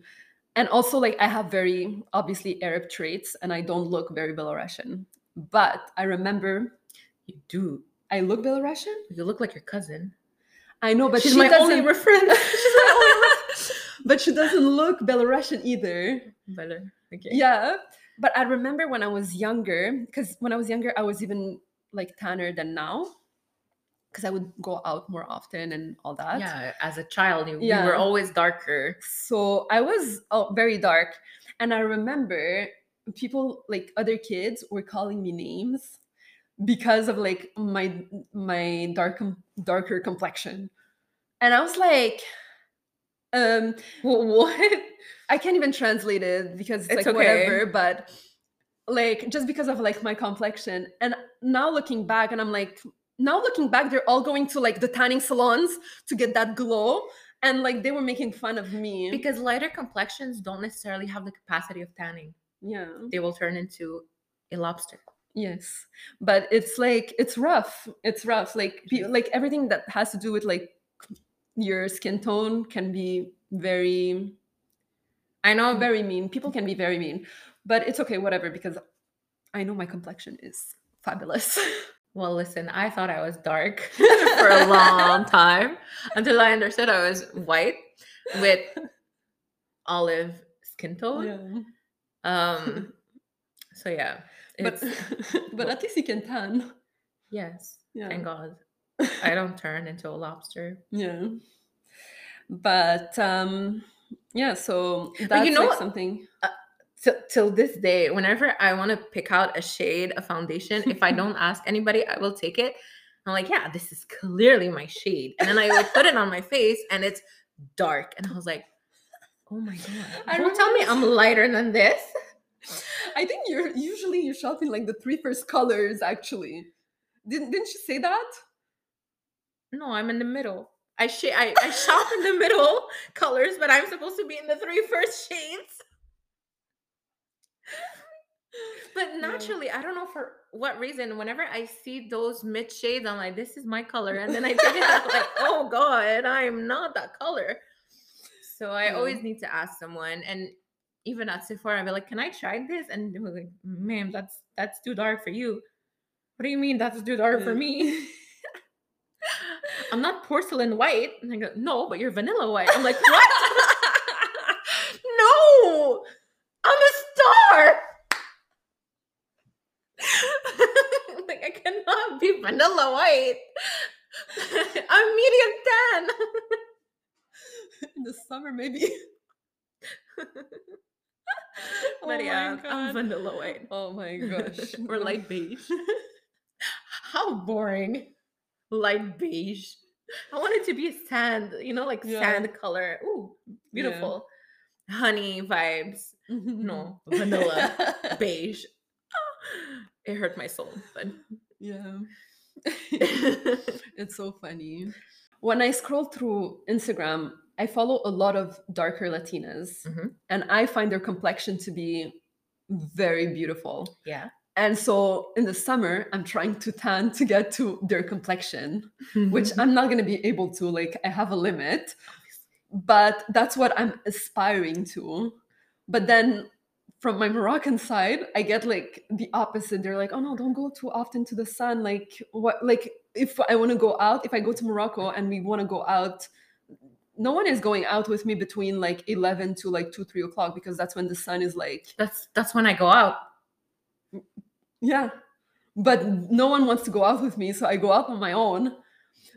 B: And also like I have very obviously Arab traits and I don't look very Belarusian. But I remember
A: you do.
B: I look Belarusian?
A: You look like your cousin.
B: I know, but
A: she's my only reference.
B: but she doesn't look Belarusian either.
A: Better. Okay.
B: Yeah. But I remember when I was younger, because when I was younger, I was even like tanner than now because I would go out more often and all that.
A: Yeah, as a child, you, yeah. were always darker.
B: So I was oh, very dark. And I remember people, like other kids, were calling me names because of like my my dark darker complexion. And I was like, um, what? I can't even translate it because it's, it's like okay. whatever, but like just because of like my complexion. And now looking back, and I'm like, now looking back, they're all going to like the tanning salons to get that glow. And like they were making fun of me.
A: Because lighter complexions don't necessarily have the capacity of tanning.
B: Yeah.
A: They will turn into a lobster.
B: Yes. But it's like it's rough. It's rough. Like like everything that has to do with like your skin tone can be very I know very mean. People can be very mean. But it's okay, whatever, because I know my complexion is fabulous.
A: Well, listen, I thought I was dark for a long time until I understood I was white with olive skin tone. Yeah. Um so yeah.
B: But but at least you can tan.
A: Yes. Yeah. Thank God. I don't turn into a lobster.
B: Yeah. But um yeah, so that's but you know like something uh,
A: till, till this day, whenever I want to pick out a shade, a foundation, if I don't ask anybody, I will take it. I'm like, yeah, this is clearly my shade. And then I would put it on my face and it's dark. And I was like, oh my God. Don't tell me I'm lighter than this.
B: I think you're usually you're shopping like the three first colors, actually. Didn't didn't you say that?
A: No, I'm in the middle. I, sh- I, I shop in the middle colors, but I'm supposed to be in the three first shades but naturally, yeah. I don't know for what reason, whenever I see those mid shades, I'm like, this is my color. And then I take it out like, oh God, I'm not that color. So I yeah. always need to ask someone. And even at Sephora, I'd be like, can I try this? And they're like, ma'am, that's that's too dark for you. What do you mean that's too dark for me? I'm not porcelain white. And I go, no, but you're vanilla white. I'm like, what? no, I'm a star. like I cannot be vanilla white. I'm medium tan.
B: In the summer, maybe.
A: Oh but oh yeah, I'm vanilla white.
B: Oh my gosh.
A: or light beige. How boring. Light beige. I want it to be sand, you know, like yeah. sand color. Ooh, beautiful. Yeah. Honey vibes. No, vanilla beige it hurt my soul, but
B: yeah. it's so funny. When I scroll through Instagram, I follow a lot of darker Latinas mm-hmm. and I find their complexion to be very beautiful.
A: Yeah.
B: and so in the summer i'm trying to tan to get to their complexion which i'm not going to be able to like i have a limit but that's what i'm aspiring to but then from my moroccan side i get like the opposite they're like oh no don't go too often to the sun like what like if i want to go out if i go to morocco and we want to go out no one is going out with me between like 11 to like 2 3 o'clock because that's when the sun is like
A: that's that's when i go out
B: yeah. But no one wants to go out with me, so I go out on my own.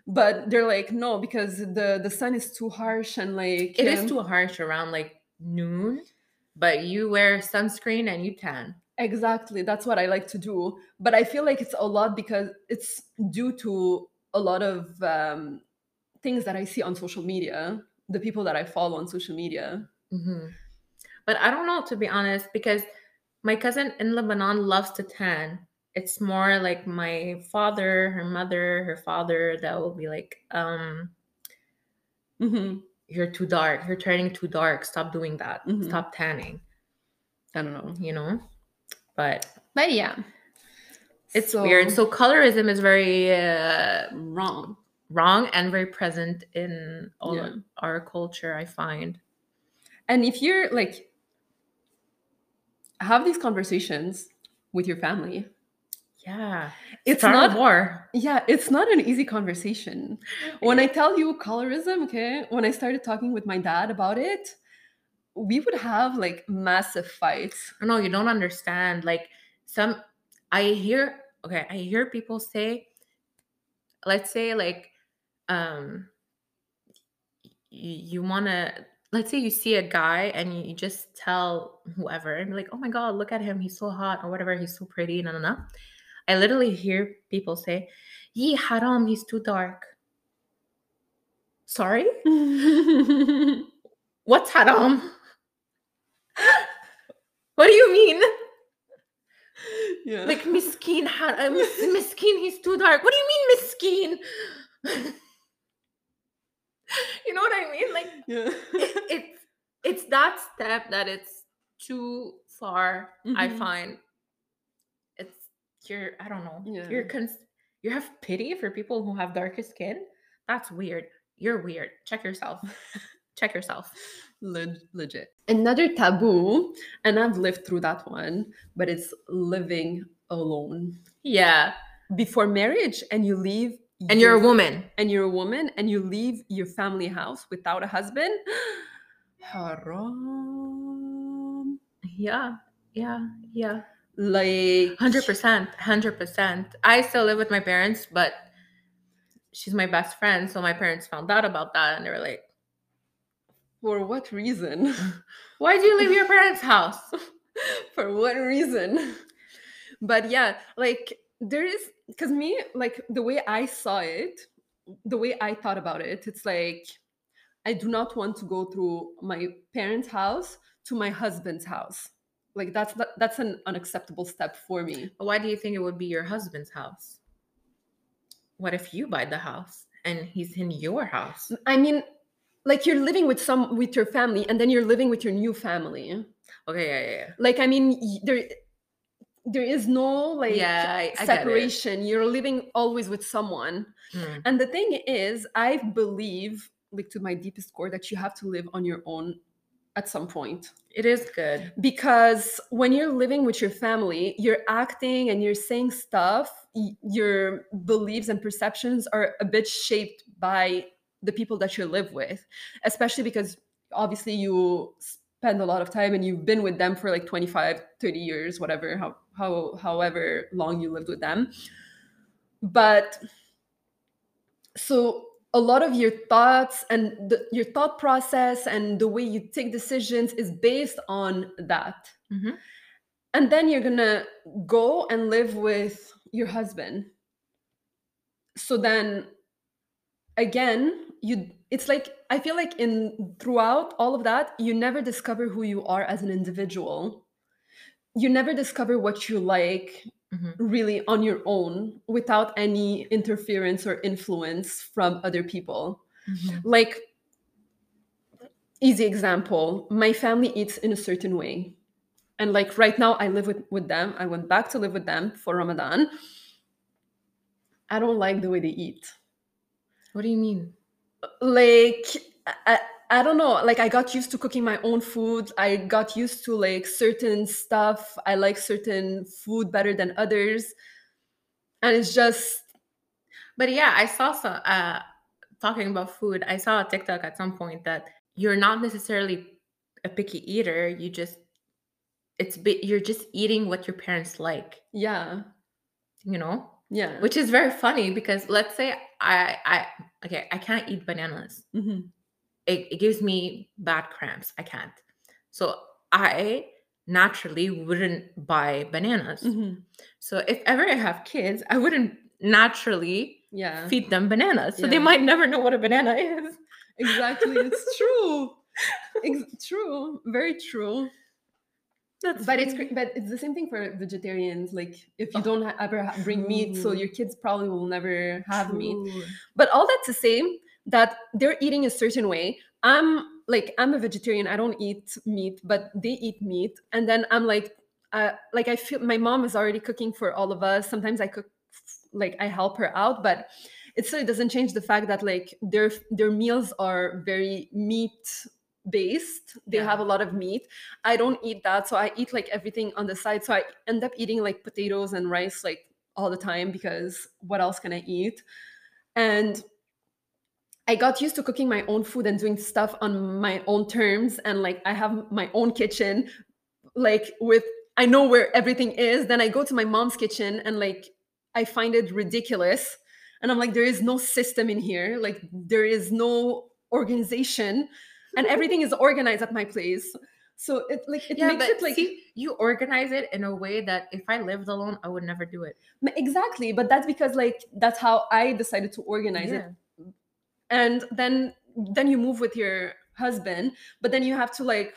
B: But they're like, no, because the the sun is too harsh and like
A: it um, is too harsh around like noon, but you wear sunscreen and you tan.
B: Exactly. That's what I like to do. But I feel like it's a lot because it's due to a lot of um, things that I see on social media, the people that I follow on social media.
A: Mm-hmm. But I don't know, to be honest, because my cousin in Lebanon loves to tan. It's more like my father, her mother, her father that will be like, um, mm-hmm. you're too dark. You're turning too dark. Stop doing that. Mm-hmm. Stop tanning.
B: I don't know,
A: you know, but
B: but yeah,
A: it's so, weird. So colorism is very uh,
B: wrong,
A: wrong, and very present in all yeah. our culture. I find.
B: And if you're like have these conversations with your family.
A: Yeah.
B: It's Start not war. Yeah, it's not an easy conversation. When I tell you colorism, okay, when I started talking with my dad about it, we would have like massive fights.
A: No, you don't understand. Like some I hear okay, I hear people say let's say like um you, you want to let's say you see a guy and you just tell whoever and like, oh my god, look at him, he's so hot or whatever, he's so pretty, no, no, no. I literally hear people say, "Yi haram, he's too dark." Sorry, what's haram? what do you mean? Yeah. Like miskin, uh, miskin, he's too dark. What do you mean miskin? you know what I mean? Like yeah. it, it's it's that step that it's too far. Mm-hmm. I find it's you're I don't know. Yeah. You're cons- you have pity for people who have darker skin. That's weird. You're weird. Check yourself. Check yourself.
B: Le- legit. Another taboo, and I've lived through that one, but it's living alone.
A: Yeah.
B: Before marriage, and you leave
A: and you're a woman.
B: and you're a woman and you leave your family house without a husband? Haram.
A: Yeah yeah yeah.
B: Like
A: 100% 100% i still live with my parents but she's my best friend so my parents found out about that and they were like
B: for what reason?
A: Why do you leave your parents house?
B: For what reason? But yeah like there is because me like the way i saw it the way i thought about it it's like i do not want to go through my parents house to my husband's house. Like that's that, that's an unacceptable step for me.
A: Why do you think it would be your husband's house? What if you buy the house and he's in your house?
B: I mean like you're living with some with your family and then you're living with your new family.
A: Okay yeah yeah, yeah.
B: like i mean there there is no like yeah, I, I separation. You're living always with someone. Mm. and the thing is i believe like to my deepest core that you have to live on your own at some point.
A: It is good.
B: Because when you're living with your family you're acting and you're saying stuff your beliefs and perceptions are a bit shaped by the people that you live with especially because obviously you spend a lot of time and you've been with them for like 25 30 years whatever how, how however long you lived with them. But so a lot of your thoughts and the, your thought process and the way you take decisions is based on that. Mm-hmm. and then you're gonna go and live with your husband. So then again you it's like i feel like in throughout all of that you never discover who you are as an individual. You never discover what you like mm-hmm. really on your own without any interference or influence from other people. Mm-hmm. like easy example my family eats in a certain way. And like right now i live with with them. I went back to live with them for ramadan. I don't like the way they eat.
A: What do you mean
B: like I, I don't know like i got used to cooking my own food. I got used to like certain stuff. I like certain food better than others. And it's just
A: but yeah i saw some uh talking about food i saw a tiktok at some point that you're not necessarily a picky eater. You just it's you're just eating what your parents like.
B: Yeah.
A: You know
B: yeah.
A: Which is very funny because let's say i i okay i can't eat bananas. Mm-hmm. it, it gives me bad cramps. I can't. So i naturally wouldn't buy bananas. Mm-hmm. so if ever i have kids i wouldn't naturally
B: yeah.
A: feed them bananas. So yeah. they might never know what a banana is.
B: Exactly. It's true. It's true. Very true that's but funny. it's but it's the same thing for vegetarians. Like if you oh, don't ever bring meat, so your kids probably will never have true. meat. But all that to say that they're eating a certain way. I'm like I'm a vegetarian. I don't eat meat, but they eat meat, and then I'm like, uh, like I feel my mom is already cooking for all of us. Sometimes I cook, like I help her out, but it still doesn't change the fact that like their their meals are very meat based they yeah. have a lot of meat. I don't eat that so i eat like everything on the side. So i end up eating like potatoes and rice like all the time because what else can i eat? And i got used to cooking my own food and doing stuff on my own terms and like i have my own kitchen like with i know where everything is. Then i go to my mom's kitchen and like i find it ridiculous. And i'm like there is no system in here. Like there is no organization and everything is organized at my place so it like it yeah, makes it like
A: see, you organize it in a way that if I lived alone, I would never do it.
B: Exactly, but that's because like that's how I decided to organize yeah. it. And then then you move with your husband, but then you have to like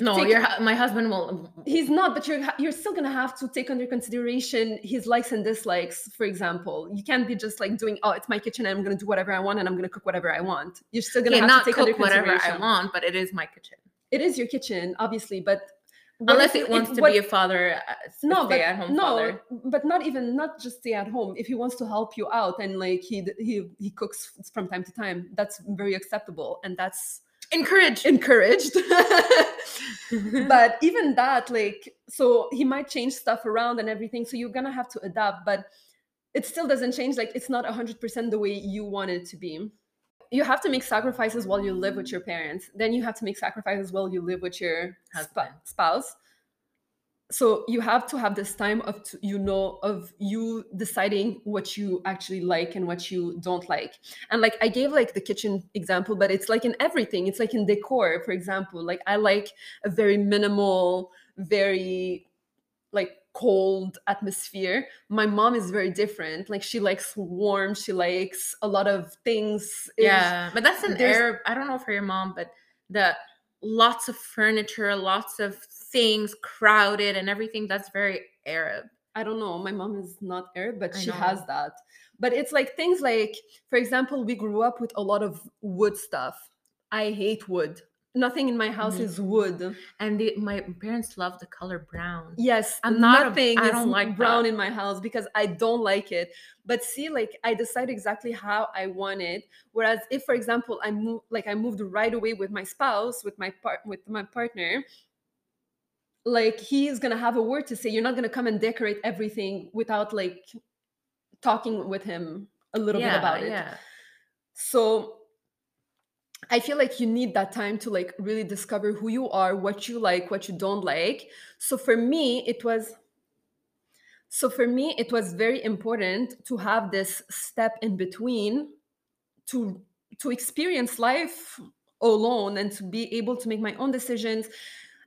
A: no take, your my husband will
B: he's not but you're you're still gonna have to take under consideration his likes and dislikes for example. You can't be just like doing oh it's my kitchen and i'm gonna do whatever i want and i'm gonna cook whatever i want. You're still gonna have
A: not
B: to take
A: cook under whatever i want but it is my kitchen.
B: It is your kitchen obviously but
A: unless it, wants it, to what, be a father uh,
B: no but no father. but not even not just stay at home. If he wants to help you out and like he he he cooks from time to time that's very acceptable and that's
A: encouraged.
B: Encouraged. But even that like so he might change stuff around and everything so you're gonna have to adapt but it still doesn't change like it's not 100% the way you want it to be. You have to make sacrifices while you live with your parents. Then you have to make sacrifices while you live with your sp- spouse so you have to have this time of you know of you deciding what you actually like and what you don't like. And like i gave like the kitchen example but it's like in everything. It's like in decor for example. Like i like a very minimal very like cold atmosphere. My mom is very different. Like she likes warm. She likes a lot of things.
A: Yeah but that's an arab i don't know for your mom but the lots of furniture lots of things crowded and everything that's very arab.
B: I don't know my mom is not arab but I she know. has that. But it's like things like for example we grew up with a lot of wood stuff. I hate wood. Nothing in my house mm-hmm. is wood.
A: And the, my parents love the color brown.
B: Yes i'm not nothing I don't like brown that. in my house because i don't like it. But see like i decide exactly how i want it. Whereas if for example i move like i moved right away with my spouse with my part with my partner like he's gonna have a word to say. You're not gonna come and decorate everything without like talking with him a little yeah, bit about it. yeah. so i feel like you need that time to like really discover who you are what you like what you don't like. So for me it was so for me it was very important to have this step in between to to experience life alone and to be able to make my own decisions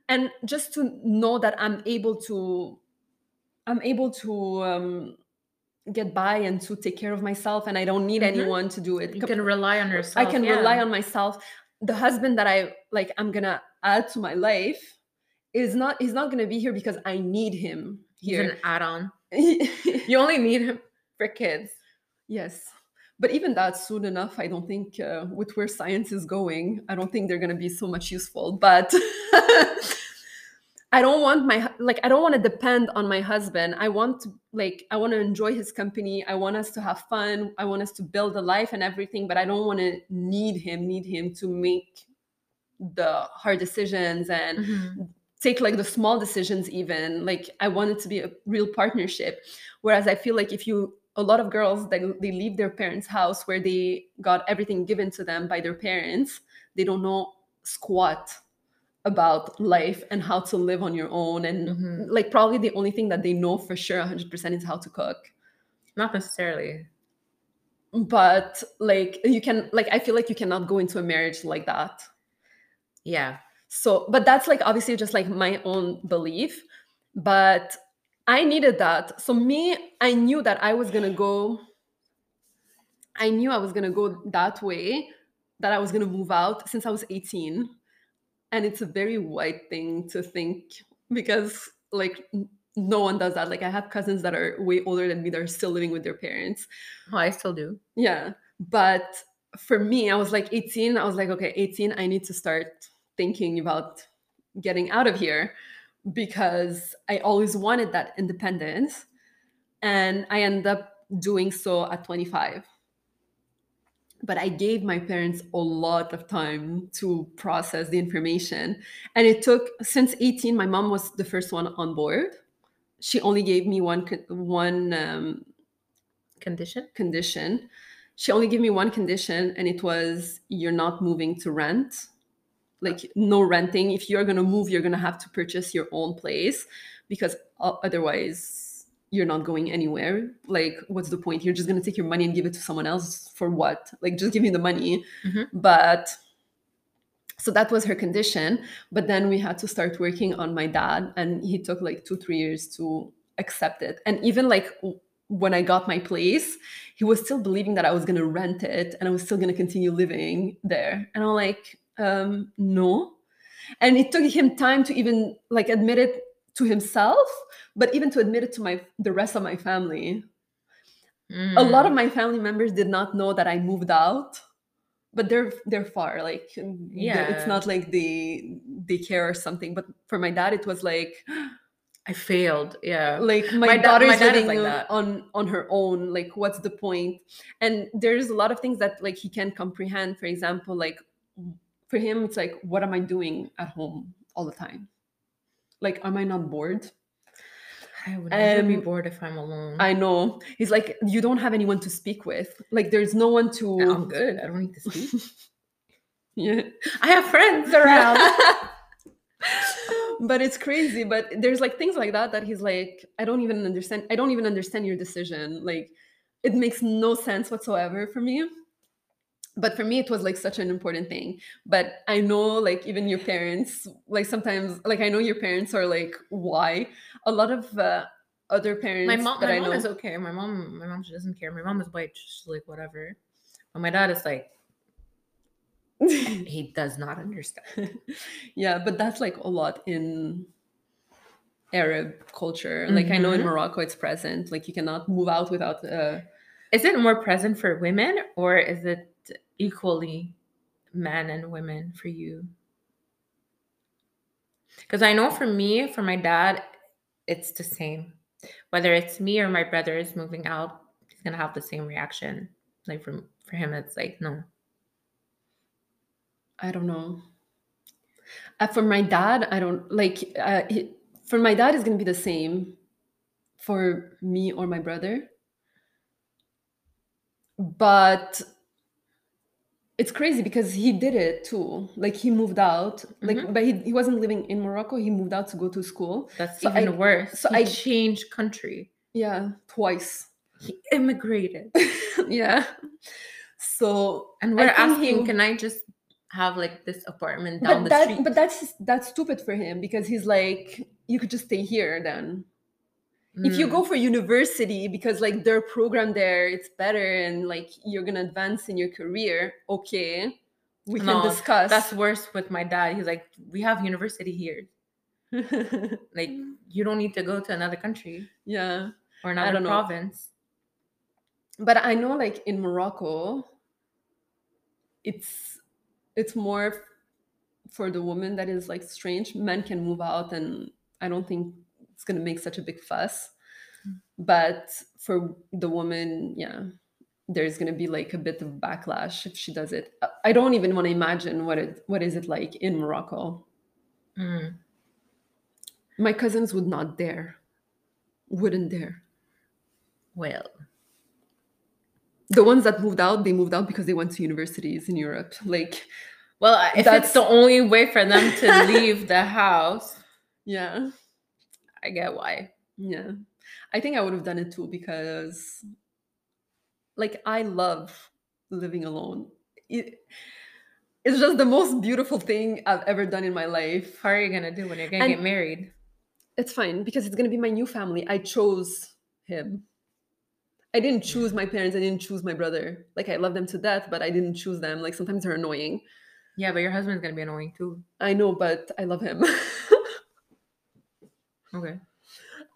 B: and just to know that i'm able to i'm able to um, get by and to take care of myself and i don't need mm-hmm. anyone to do it.
A: You can rely on yourself
B: i can yeah. rely on myself. The husband that i like i'm gonna add to my life is not he's not gonna be here because i need him here
A: he's an add-on. You only need him for kids.
B: Yes but even that soon enough i don't think uh, with where science is going i don't think they're going to be so much useful but I don't want my like I don't want to depend on my husband. I want to like I want to enjoy his company. I want us to have fun. I want us to build a life and everything, but I don't want to need him, need him to make the hard decisions and mm-hmm. take like the small decisions even. Like I want it to be a real partnership. Whereas I feel like if you a lot of girls they, they leave their parents' house where they got everything given to them by their parents, they don't know squat about life and how to live on your own and mm-hmm. like probably the only thing that they know for sure 100% is how to cook.
A: Not necessarily.
B: But like you can like i feel like you cannot go into a marriage like that.
A: Yeah.
B: So but that's like obviously just like my own belief. But i needed that. So me i knew that i was gonna go i knew i was gonna go that way that i was gonna move out since i was 18 and it's a very white thing to think because like no one does that. Like i have cousins that are way older than me that are still living with their parents.
A: Oh i still do.
B: Yeah. But for me i was like 18 i was like okay 18 i need to start thinking about getting out of here because i always wanted that independence and i ended up doing so at 25 but I gave my parents a lot of time to process the information. And it took since 18, my mom was the first one on board. She only gave me one one um,
A: condition.
B: Condition. She only gave me one condition, and it was you're not moving to rent. Like no renting. If you're gonna move, you're gonna have to purchase your own place because otherwise you're not going anywhere. Like what's the point? You're just going to take your money and give it to someone else for what? Like just give me the money. Mm-hmm. but so that was her condition. But then we had to start working on my dad and he took like two three years to accept it. And even like when i got my place he was still believing that i was going to rent it and i was still going to continue living there. And i'm like um no and it took him time to even like admit it to himself but even to admit it to my the rest of my family mm. a lot of mm. my family members did not know that i moved out but they're they're far like yeah it's not like they they care or something but for my dad it was like
A: I failed. Yeah.
B: Like my, my daughter's da- my living like on on her own. Like what's the point? And there's a lot of things that like he can't comprehend. For example, like for him, it's like, what am I doing at home all the time? Like, am I not bored?
A: I would never um, be bored if I'm alone.
B: I know. He's like, you don't have anyone to speak with. Like, there's no one to.
A: I'm good. I don't need to speak.
B: yeah,
A: I have friends around.
B: but it's crazy. But there's like things like that that he's like, I don't even understand. I don't even understand your decision. Like, it makes no sense whatsoever for me but for me it was like such an important thing. But i know like even your parents like sometimes like i know your parents are like why. A lot of uh, other parents
A: my mom my I mom know, is okay. My mom my mom she doesn't care. My mom is white she's like whatever. But my dad is like he does not understand.
B: Yeah but that's like a lot in arab culture. Like mm-hmm. i know in mm-hmm. morocco it's present. Like you cannot move out without uh
A: is it more present for women or is it equally men and women for you? Because I know for me, for my dad, it's the same. Whether it's me or my brother is moving out, he's gonna have the same reaction. Like for for him, it's like no.
B: I don't know. Uh, for my dad, I don't like. Uh, he, for my dad, it's gonna be the same. For me or my brother, but it's crazy because he did it too. Like he moved out like mm-hmm. but he, he wasn't living in morocco. He moved out to go to school.
A: That's so even I, worse. so he i changed country.
B: Yeah twice.
A: He immigrated.
B: Yeah. So
A: and we're asking he, can i just have like this apartment down
B: but
A: the
B: that,
A: street?
B: but that's that's stupid for him because he's like you could just stay here then Mm. If you go mm. for university because like their program there it's better and like you're gonna advance in your career, okay, we no, can discuss.
A: That's worse with my dad. He's like, we have university here. like you don't need to go to another country.
B: Yeah.
A: Or another province.
B: Know. But I know like in Morocco, it's it's more for the woman that is like strange. Men can move out and I don't think it's gonna make such a big fuss. Mm. But for the woman, yeah, there's gonna be like a bit of backlash if she does it. I don't even want to imagine what it what is it like in Morocco. Mm. My cousins would not dare, wouldn't dare.
A: Well,
B: the ones that moved out, they moved out because they went to universities in Europe. Like,
A: well, if it's the only way for them to leave the house,
B: yeah,
A: I get why.
B: Yeah, I think I would have done it too because, like, I love living alone. It, it's just the most beautiful thing I've ever done in my life.
A: How are you gonna do when you're gonna and get married?
B: It's fine because it's gonna be my new family. I chose him. I didn't choose my parents. I didn't choose my brother. Like I love them to death, but I didn't choose them. Like sometimes they're annoying.
A: Yeah, but your husband's gonna be annoying too.
B: I know, but I love him.
A: okay.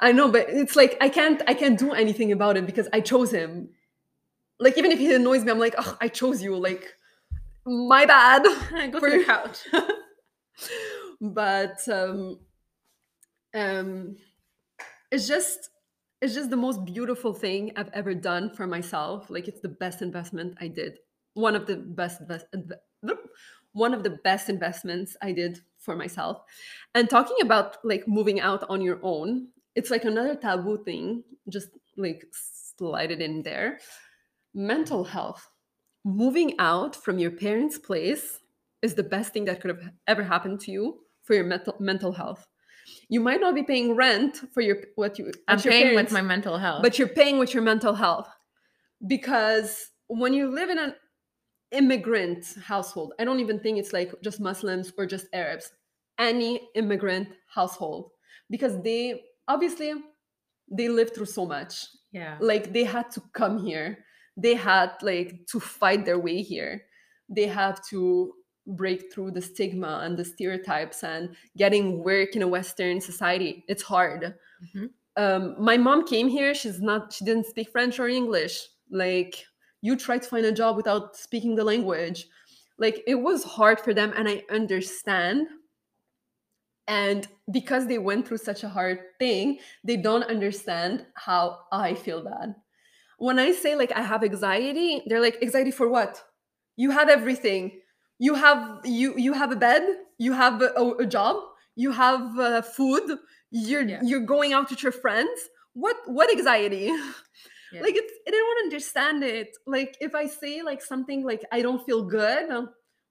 B: I know, but it's like I can't I can't do anything about it because I chose him. Like even if he annoys me, I'm like, oh, I chose you. Like my bad.
A: Go for, the couch.
B: but um um it's just it's just the most beautiful thing I've ever done for myself. Like it's the best investment I did. One of the best, best one of the best investments I did for myself. And talking about like moving out on your own, it's like another taboo thing. Just like slide it in there. Mental health. Moving out from your parents' place is the best thing that could have ever happened to you for your mental mental health you might not be paying rent for your what you
A: i'm paying parents, with my mental health
B: but you're paying with your mental health because when you live in an immigrant household. I don't even think it's like just muslims or just arabs. Any immigrant household. Because they obviously they lived through so much.
A: Yeah.
B: Like they had to come here. They had like to fight their way here. They have to break through the stigma and the stereotypes and getting work in a western society. It's hard. Mm-hmm. um, my mom came here. She's not she didn't speak french or english. Like you try to find a job without speaking the language. Like it was hard for them and i understand. And because they went through such a hard thing they don't understand how i feel bad. When i say like i have anxiety they're like anxiety for what? You have everything. You have you you have a bed you have a, a job you have uh, food you're yeah. you're going out with your friends. What what anxiety yeah. like it's i don't understand it like if i say like something like i don't feel good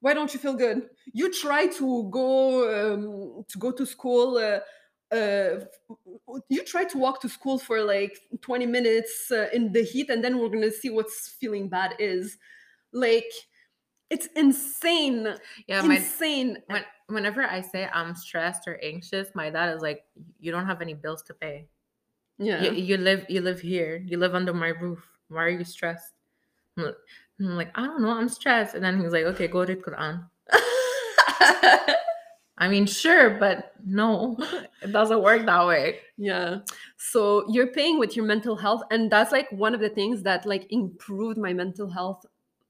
B: why don't you feel good you try to go um, to go to school uh, uh, you try to walk to school for like 20 minutes uh, in the heat and then we're gonna see what's feeling bad is like it's insane. Yeah, insane.
A: My, when, whenever I say I'm stressed or anxious, my dad is like, "You don't have any bills to pay. Yeah, you, you live you live here. You live under my roof. Why are you stressed?" I'm like, "I don't know. I'm stressed." And then he's like, "Okay, go read Quran." I mean, sure, but no, it doesn't work that way.
B: Yeah. So you're paying with your mental health, and that's like one of the things that like improved my mental health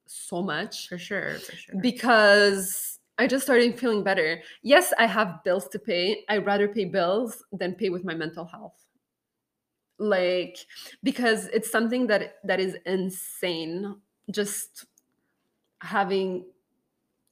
B: so much
A: for sure for sure
B: because i just started feeling better yes i have bills to pay i rather pay bills than pay with my mental health like because it's something that that is insane just having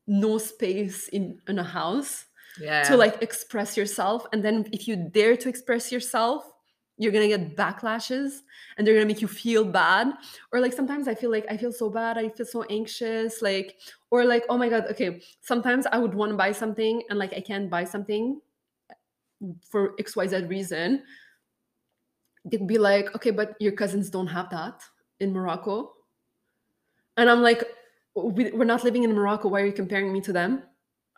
B: no space in in a house yeah. to like express yourself and then if you dare to express yourself you're gonna get backlashes and they're gonna make you feel bad or like sometimes i feel like i feel so bad i feel so anxious like or like oh my god okay sometimes i would want to buy something and like i can't buy something for xyz reason they'd be like okay but your cousins don't have that in morocco and i'm like we're not living in morocco why are you comparing me to them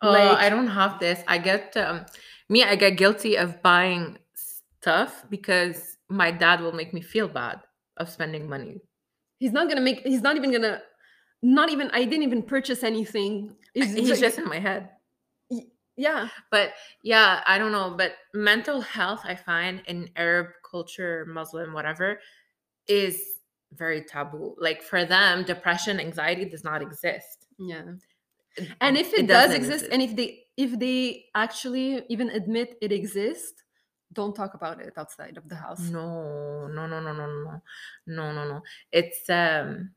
A: oh like, i don't have this i get um me i get guilty of buying stuff because my dad will make me feel bad of spending money.
B: He's not gonna make. He's not even gonna. Not even. I didn't even purchase anything.
A: He's, he's just in my head.
B: Yeah,
A: but yeah, I don't know. But mental health, I find in Arab culture, Muslim, whatever, is very taboo. Like for them, depression, anxiety does not exist.
B: Yeah. And if it, it does exist, exist, and if they if they actually even admit it exists, don't talk about it outside of the house.
A: No, no, no, no, no, no, no, no, no. It's um,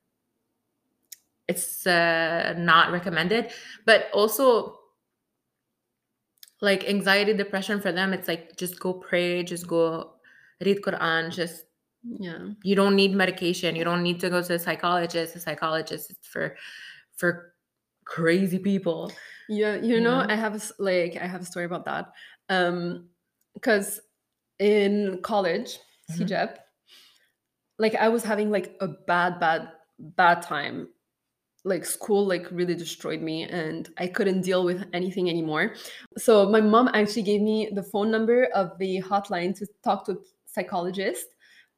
A: it's uh, not recommended. But also, like anxiety, depression for them, it's like just go pray, just go read Quran, just
B: yeah.
A: You don't need medication. You don't need to go to a psychologist. A psychologist is for for crazy people.
B: Yeah, you, you know, know, I have a, like I have a story about that. Um, because in college, mm-hmm. Like I was having like a bad, bad, bad time. Like school like really destroyed me and I couldn't deal with anything anymore. So my mom actually gave me the phone number of the hotline to talk to psychologist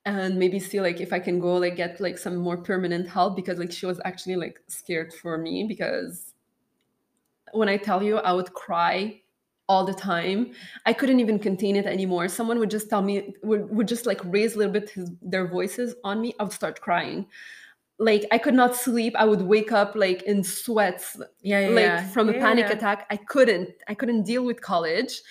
B: and maybe see like if I can go like get like some more permanent help because like she was actually like scared for me because when I tell you I would cry all the time. I couldn't even contain it anymore. Someone would just tell me, would, would just like raise a little bit his, their voices on me. I would start crying. Like I could not sleep. I would wake up like in sweats,
A: yeah, yeah
B: like
A: yeah.
B: from
A: a
B: yeah, panic attack. I couldn't. I couldn't deal with college.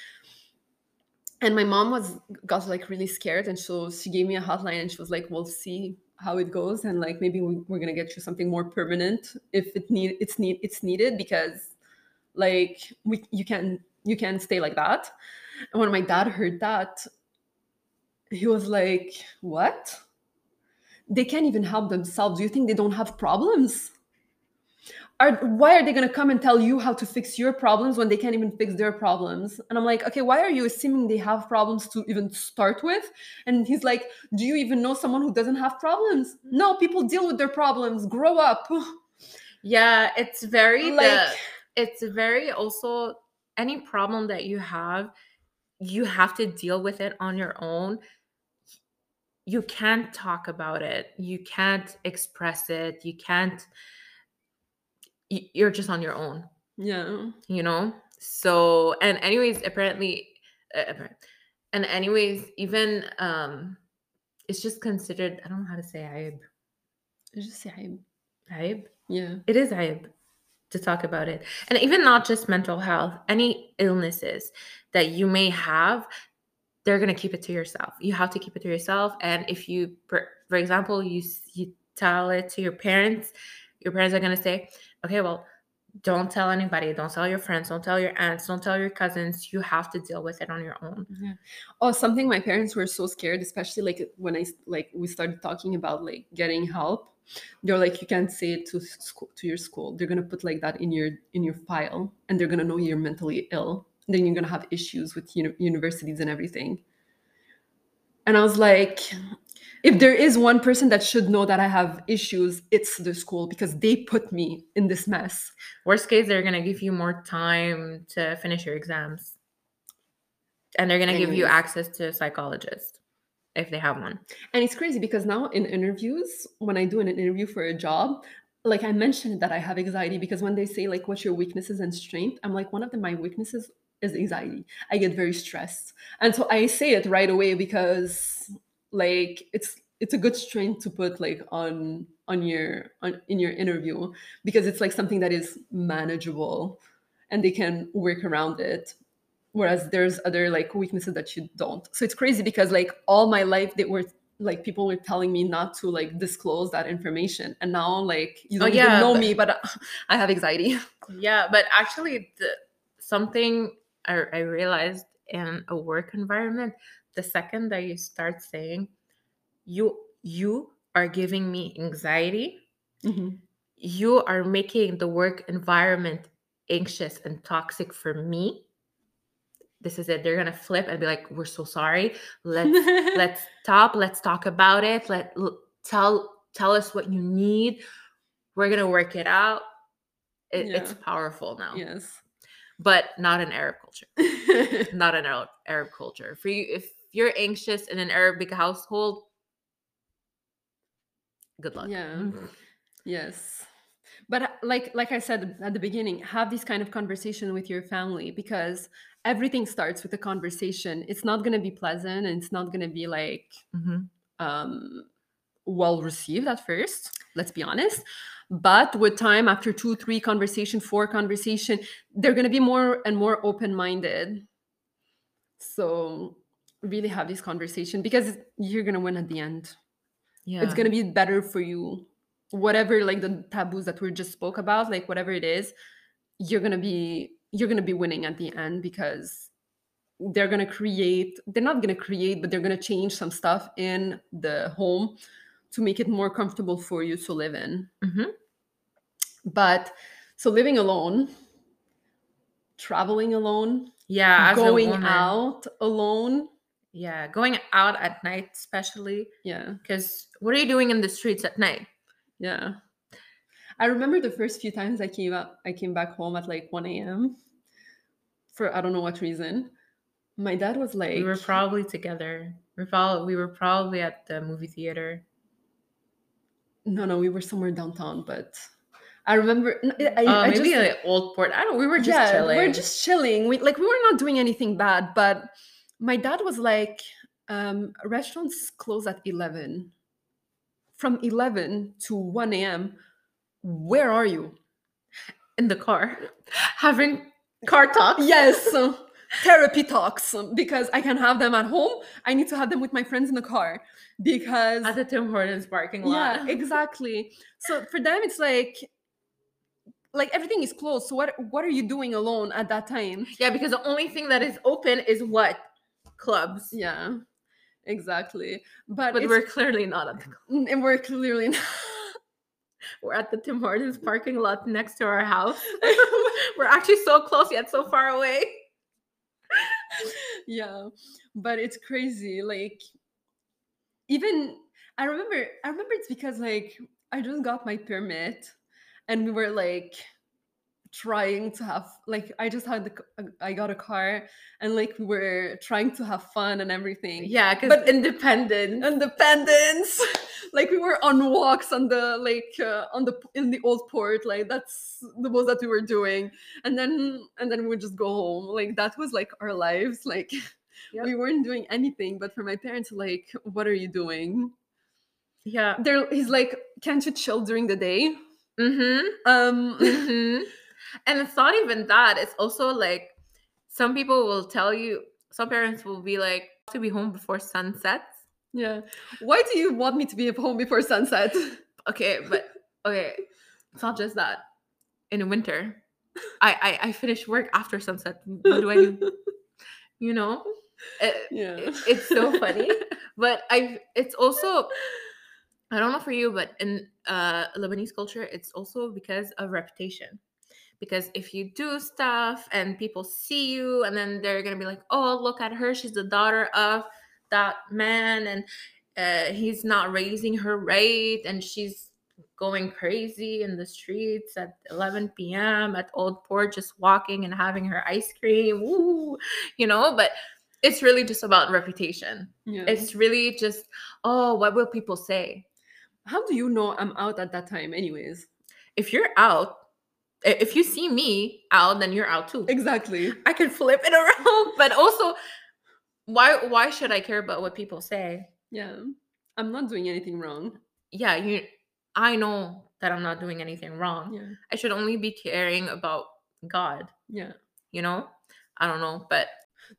B: And my mom was got like really scared, and so she gave me a hotline, and she was like, "We'll see how it goes, and like maybe we, are gonna get you something more permanent if it need it's need it's needed because like we you can you can't stay like that. And when my dad heard that, he was like, What? They can't even help themselves. Do you think they don't have problems? Are, why are they going to come and tell you how to fix your problems when they can't even fix their problems? And I'm like, okay, why are you assuming they have problems to even start with? And he's like, do you even know someone who doesn't have problems? No, people deal with their problems. Grow up.
A: Yeah, it's very like the, it's very also any problem that you have, you have to deal with it on your own. You can't talk about it. You can't express it. You can't, you're just on your own.
B: Yeah.
A: You know? So, and anyways, apparently, uh, and anyways, even, um, it's just considered, I don't know how to say aib.
B: It's just say aib.
A: Aib?
B: Yeah.
A: It is aib to talk about it. And even not just mental health, any illnesses that you may have, they're going to keep it to yourself. You have to keep it to yourself. And if you, for, for example, you, you tell it to your parents, your parents are going to say, okay, well, don't tell anybody don't tell your friends don't tell your aunts don't tell your cousins. You have to deal with it on your own.
B: Yeah. oh something my parents were so scared especially like when i like we started talking about like getting help they're like you can't say it to school to your school. They're gonna put like that in your in your file and they're gonna know you're mentally ill. Then you're gonna have issues with uni- universities and everything. And i was like if there is one person that should know that i have issues it's the school because they put me in this mess
A: worst case they're gonna give you more time to finish your exams and they're gonna Anyways. give you access to a psychologist if they have one.
B: And it's crazy because now in interviews, when I do an interview for a job, like I mentioned that I have anxiety because when they say like what's your weaknesses and strength, I'm like one of them my weaknesses is anxiety. I get very stressed. And so I say it right away because like it's it's a good strength to put like on on your on in your interview because it's like something that is manageable and they can work around it whereas there's other like weaknesses that you don't. So it's crazy because like all my life they were like people were telling me not to like disclose that information and now like you oh, don't oh, yeah, even know but, me but i have anxiety.
A: Yeah but actually the, something I, I realized in a work environment the second that you start saying you you are giving me anxiety mm-hmm. you are making the work environment anxious and toxic for me this is it. They're gonna flip and be like we're so sorry. Let's let's stop. Let's talk about it. Let l- tell tell us what you need. We're gonna work it out. It, yeah. it's powerful now.
B: Yes.
A: But not in arab culture. Not in arab, arab culture. For you if you're anxious in an arabic household good luck
B: yeah yes but like like i said at the beginning have this kind of conversation with your family because everything starts with a conversation. It's not going to be pleasant and it's not going to be like mm-hmm. um, well received at first. Let's be honest. But with time, after two, three conversation, four conversation, they're going to be more and more open minded. So really have this conversation because you're gonna win at the end. Yeah. It's gonna be better for you. Whatever like the taboos that we just spoke about, like whatever it is, you're gonna be you're gonna be winning at the end because they're gonna create they're not gonna create, but they're gonna change some stuff in the home to make it more comfortable for you to live in. Mm-hmm. But so living alone, traveling alone,
A: yeah,
B: going out alone.
A: Yeah, going out at night, especially.
B: Yeah.
A: Because what are you doing in the streets at night?
B: Yeah. I remember the first few times I came up, I came back home at like 1 a.m. for I don't know what reason. My dad was like,
A: we were probably together. We probably we were probably at the movie theater.
B: No, no, we were somewhere downtown, but I remember
A: I, uh, I maybe just, like old port. I don't. We were just yeah, chilling.
B: We are just chilling. We like we were not doing anything bad, but my dad was like, um, restaurants close at eleven. From eleven to one a.m. Where are you?
A: In the car, having car talks.
B: Yes. therapy talks because I can have them at home. I need to have them with my friends in the car because
A: at the Tim Hortons parking lot.
B: Yeah, exactly. So for them, it's like like everything is closed so what what are you doing alone at that time
A: yeah because the only thing that is open is what clubs.
B: Yeah exactly. But,
A: but we're clearly not at the
B: club. and we're clearly not.
A: We're at the tim hortons mm. parking lot next to our house. We're actually so close yet so far away.
B: Yeah but it's crazy like even i remember i remember it's because like i just got my permit and we were like trying to have like I just had the uh, I got a car and like we were trying to have fun and everything.
A: Yeah, because independent,
B: independence. like we were on walks on the like uh, on the in the old port. Like that's the most that we were doing, and then and then we would just go home. Like that was like our lives. Like yep. we weren't doing anything. But for my parents, like, what are you doing?
A: Yeah,
B: they're he's like, can't you chill during the day?
A: Mm-hmm. Um, mm-hmm. And it's not even that. It's also like some people will tell you, some parents will be like, to be home before sunset.
B: Yeah. Why do you want me to be home before sunset?
A: okay, but okay. It's not just that. In winter, I, I I finish work after sunset. What do I do? You know? It, yeah. It, it's so funny. but I it's also I don't know for you, but in uh, Lebanese culture, it's also because of reputation. Because if you do stuff and people see you, and then they're gonna be like, "Oh, look at her! She's the daughter of that man, and uh, he's not raising her right, and she's going crazy in the streets at 11 p.m. at Old Port, just walking and having her ice cream, Woo! you know." But it's really just about reputation. Yeah. It's really just, oh, what will people say?
B: how do you know I'm out at that time, anyways?
A: If you're out, if you see me out, then you're out too.
B: Exactly.
A: I can flip it around, but also, why why should I care about what people say?
B: Yeah, I'm not doing anything wrong.
A: Yeah, you. I know that I'm not doing anything wrong. Yeah. I should only be caring about God.
B: Yeah.
A: You know, I don't know, but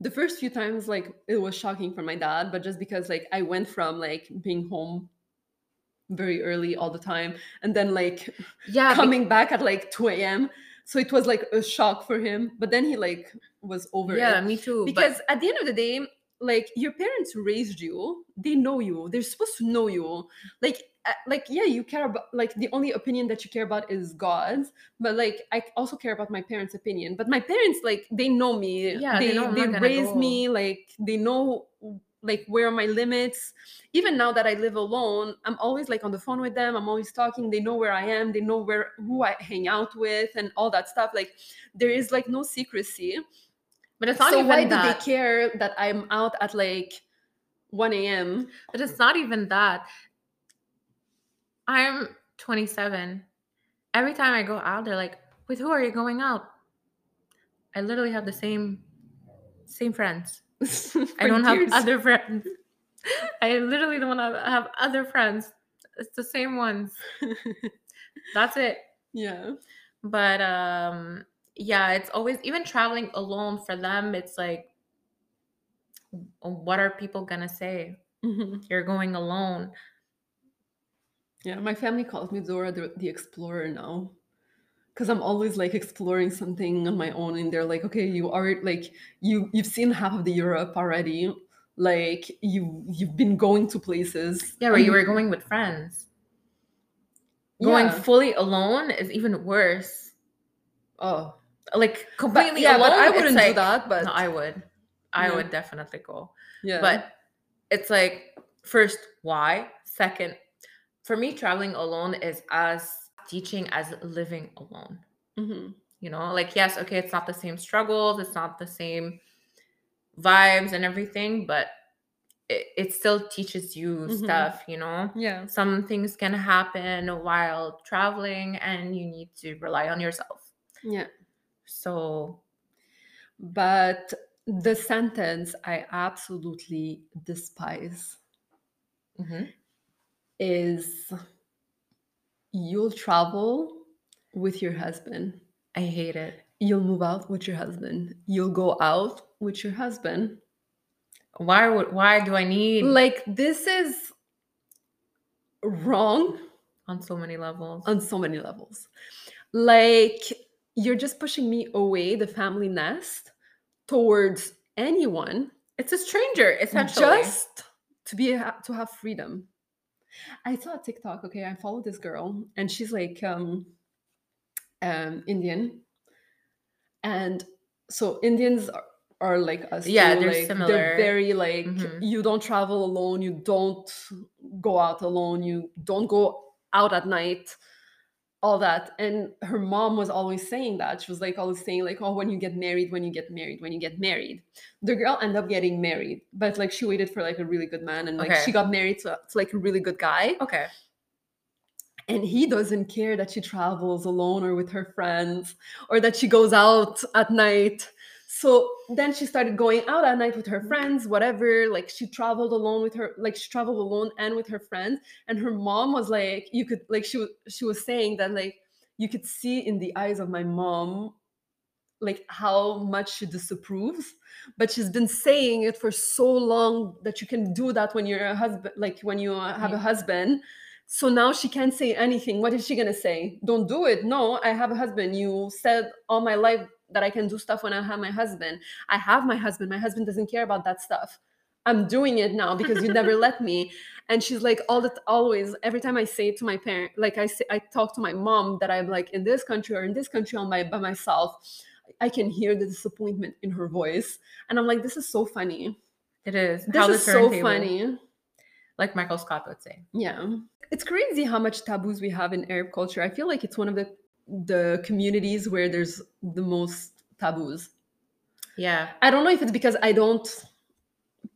B: the first few times like it was shocking for my dad but just because like i went from like being home very early all the time. And then like yeah coming back at like 2 a.m so it was like a shock for him. But then he like was over it
A: yeah it. me too
B: because but... at the end of the day like your parents raised you. They know you. They're supposed to know you. Like uh, like yeah you care about like the only opinion that you care about is god's. But like i also care about my parents opinion. But my parents like they know me.
A: Yeah
B: they,
A: they,
B: they raised me like they know like where are my limits? Even now that i live alone i'm always like on the phone with them. I'm always talking. They know where i am. They know where who i hang out with and all that stuff. Like there is like no secrecy.
A: But it's not
B: so
A: even
B: why
A: that.
B: do they care that i'm out at like 1 a.m
A: but it's not even that. I'm 27 every time i go out they're like with who are you going out? I literally have the same same friends I don't have other friends. I literally don't have, have other friends. It's the same ones. That's it.
B: Yeah.
A: But um yeah, it's always even traveling alone for them, it's like what are people gonna say? Mm-hmm. You're going alone.
B: Yeah, my family calls me Zora the, the explorer now. Because I'm always like exploring something on my own, and they're like, "Okay, you are like you you've seen half of the Europe already. Like you you've been going to places.
A: Yeah, where you were going with friends. Going yeah. fully alone is even worse.
B: Oh,
A: like completely but,
B: yeah,
A: alone.
B: But I wouldn't like, do that. But
A: no, I would. I yeah. would definitely go. Yeah. But it's like first, why? Second, for me, traveling alone is as teaching as living alone. Mm-hmm. You know, like yes, okay, it's not the same struggles, it's not the same vibes and everything, but it, it still teaches you mm-hmm. stuff, you know?
B: Yeah.
A: Some things can happen while traveling and you need to rely on yourself.
B: Yeah.
A: So,
B: but the sentence I absolutely despise mm-hmm. is you'll travel with your husband.
A: I hate it.
B: You'll move out with your husband. You'll go out with your husband.
A: Why would why do I need
B: like this is wrong
A: on so many levels.
B: On so many levels. Like you're just pushing me away the family nest towards anyone.
A: It's a stranger, essentially.
B: Just to be to have freedom. I saw a TikTok. Okay, I follow this girl, and she's like um, um, Indian, and so Indians are, are like us.
A: Yeah, too. they're
B: like,
A: similar.
B: They're very like mm-hmm. you don't travel alone. You don't go out alone. You don't go out at night all that and her mom was always saying that. She was like always saying like oh when you get married when you get married when you get married. The girl ended up getting married but like she waited for like a really good man and like okay. she got married to, to like a really good guy.
A: Okay.
B: And he doesn't care that she travels alone or with her friends or that she goes out at night so then she started going out at night with her friends whatever like she traveled alone with her like she traveled alone and with her friends and her mom was like you could like she was she was saying that like you could see in the eyes of my mom like how much she disapproves but she's been saying it for so long that you can do that when you're a husband like when you uh, have a husband. So now she can't say anything. What is she gonna say? Don't do it. No i have a husband. You said all my life that I can do stuff when I have my husband. I have my husband. My husband doesn't care about that stuff. I'm doing it now because you never let me. And she's like, all that always, every time I say to my parent, like I say, I talk to my mom that I'm like in this country or in this country on my by myself, I can hear the disappointment in her voice. And I'm like, this is so funny.
A: It is.
B: This is so funny.
A: Like Michael Scott would say.
B: Yeah. It's crazy how much taboos we have in Arab culture. I feel like it's one of the the communities where there's the most taboos.
A: Yeah.
B: I don't know if it's because I don't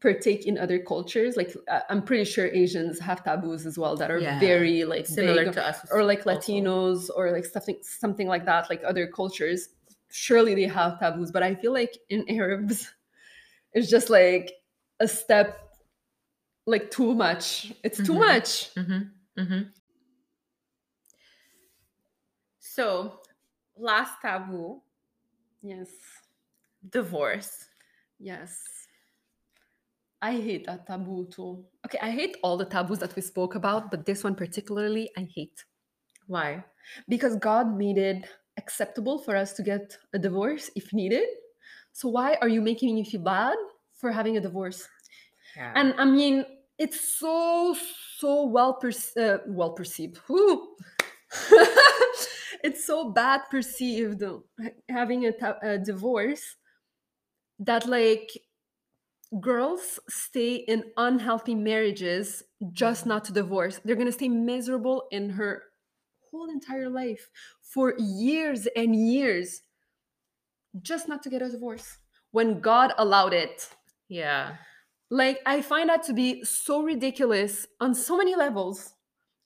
B: partake in other cultures. Like I'm pretty sure Asians have taboos as well that are yeah. very like
A: similar
B: big,
A: to us,
B: or like Latinos or like something something like that. Like other cultures, surely they have taboos. But I feel like in Arabs, it's just like a step like too much. It's mm-hmm. too much.
A: Mm-hmm. Mm-hmm. So, last taboo.
B: Yes.
A: Divorce.
B: Yes. I hate that taboo too. Okay, I hate all the taboos that we spoke about, but this one particularly, I hate.
A: Why?
B: Because God made it acceptable for us to get a divorce if needed. So why are you making me feel bad for having a divorce? Yeah. And I mean, it's so so well perce- uh, well perceived. it's so bad perceived having a, a divorce that like girls stay in unhealthy marriages just mm-hmm. not to divorce. They're going to stay miserable in her whole entire life for years and years just not to get a divorce when god allowed it.
A: Yeah.
B: Like i find that to be so ridiculous on so many levels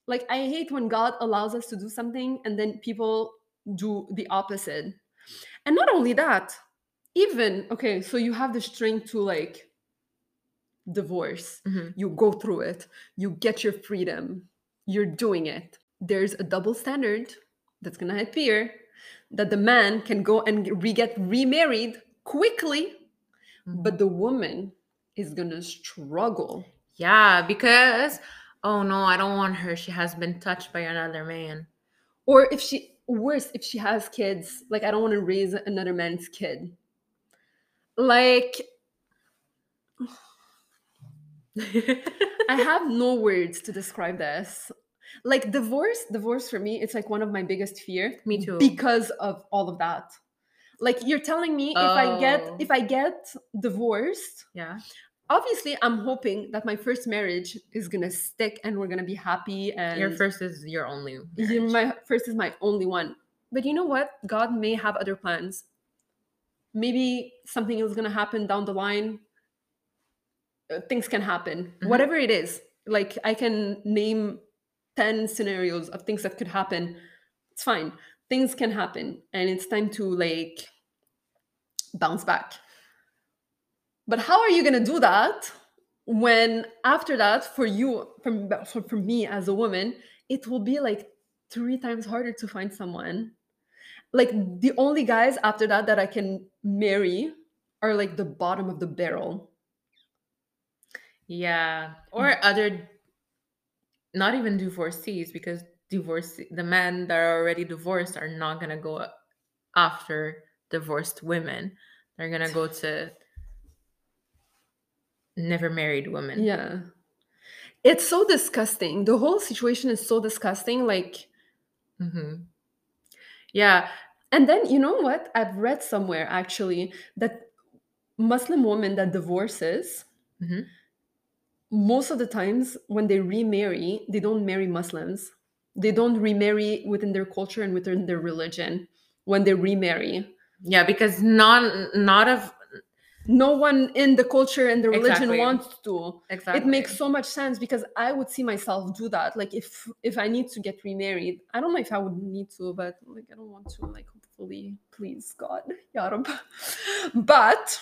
B: like i hate when god allows us to do something and then people do the opposite and not only that even okay so you have the strength to like divorce mm-hmm. you go through it you get your freedom you're doing it there's a double standard that's gonna appear that the man can go and re- get remarried quickly mm-hmm. but the woman is gonna struggle.
A: Yeah, because oh no, I don't want her. She has been touched by another man.
B: Or if she worse, if she has kids, like I don't want to raise another man's kid. Like I have no words to describe this. Like divorce, divorce for me, it's like one of my biggest fear.
A: Me too.
B: Because of all of that. Like you're telling me oh. if I get oh. if I get divorced,
A: yeah.
B: Obviously, I'm hoping that my first marriage is gonna stick and we're gonna be happy. And
A: your first is your only.
B: Marriage. My first is my only one. But you know what? God may have other plans. Maybe something is gonna happen down the line uh, things can happen mm-hmm. whatever it is like i can name 10 scenarios of things that could happen it's fine things can happen and it's time to like bounce back but how are you going to do that when after that for you from for, for me as a woman it will be like three times harder to find someone like the only guys after that that i can marry are like the bottom of the barrel
A: yeah. Or mm. other not even divorcees because divorce the men that are already divorced are not gonna go after divorced women. They're gonna go to never married woman.
B: Yeah. It's so disgusting. The whole situation is so disgusting. Like,
A: mm-hmm. yeah.
B: And then you know what? I've read somewhere actually that Muslim woman that divorces,
A: mm-hmm
B: most of the times when they remarry, they don't marry Muslims. They don't remarry within their culture and within their religion when they remarry.
A: Yeah, because not not of
B: no one in the culture and the religion exactly. wants to.
A: Exactly.
B: It makes so much sense because I would see myself do that. Like if if I need to get remarried, I don't know if I would need to, but like I don't want to. Like hopefully, please God, Ya But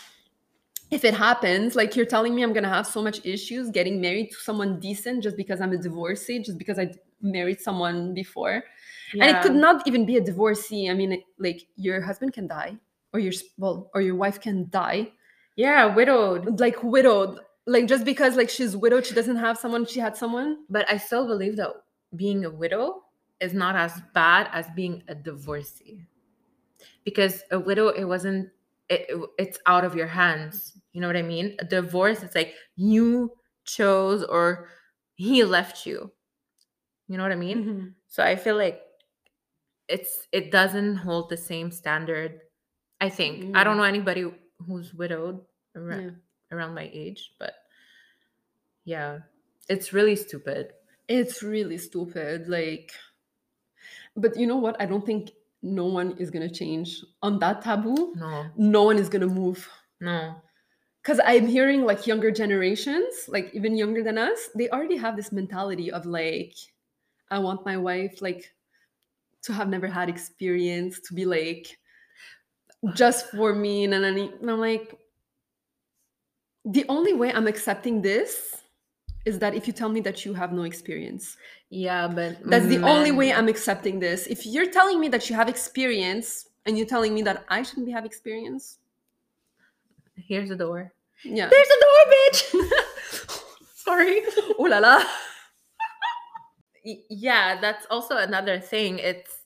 B: if it happens, like you're telling me I'm gonna have so much issues getting married to someone decent just because I'm a divorcee, just because I married someone before. Yeah. And it could not even be a divorcee. I mean, like your husband can die, or your well, or your wife can die.
A: Yeah, widowed.
B: Like widowed. Like just because like she's widowed, she doesn't have someone, she had someone.
A: But I still believe that being a widow is not as bad as being a divorcee. Because a widow, it wasn't it, it's out of your hands. You know what I mean? A divorce, it's like you chose or he left you. You know what I mean? Mm-hmm. So I feel like it's it doesn't hold the same standard. I think mm-hmm. I don't mm. know anybody who's widowed around, yeah. around my age, but yeah, it's really stupid.
B: It's really stupid. Like, but you know what? I don't think no one is gonna change on that taboo.
A: No,
B: no one is gonna move.
A: No,
B: because I'm hearing like younger generations, like even younger than us, they already have this mentality of like, I want my wife like to have never had experience, to be like just for me, and, and I'm like, the only way I'm accepting this is that if you tell me that you have no experience.
A: Yeah, but
B: that's the only mm-hmm. way I'm accepting this. If you're telling me that you have experience and you're telling me that I shouldn't be have experience,
A: here's the door.
B: Yeah.
A: There's a door, bitch. Sorry.
B: Oh la la.
A: yeah, that's also another thing. It's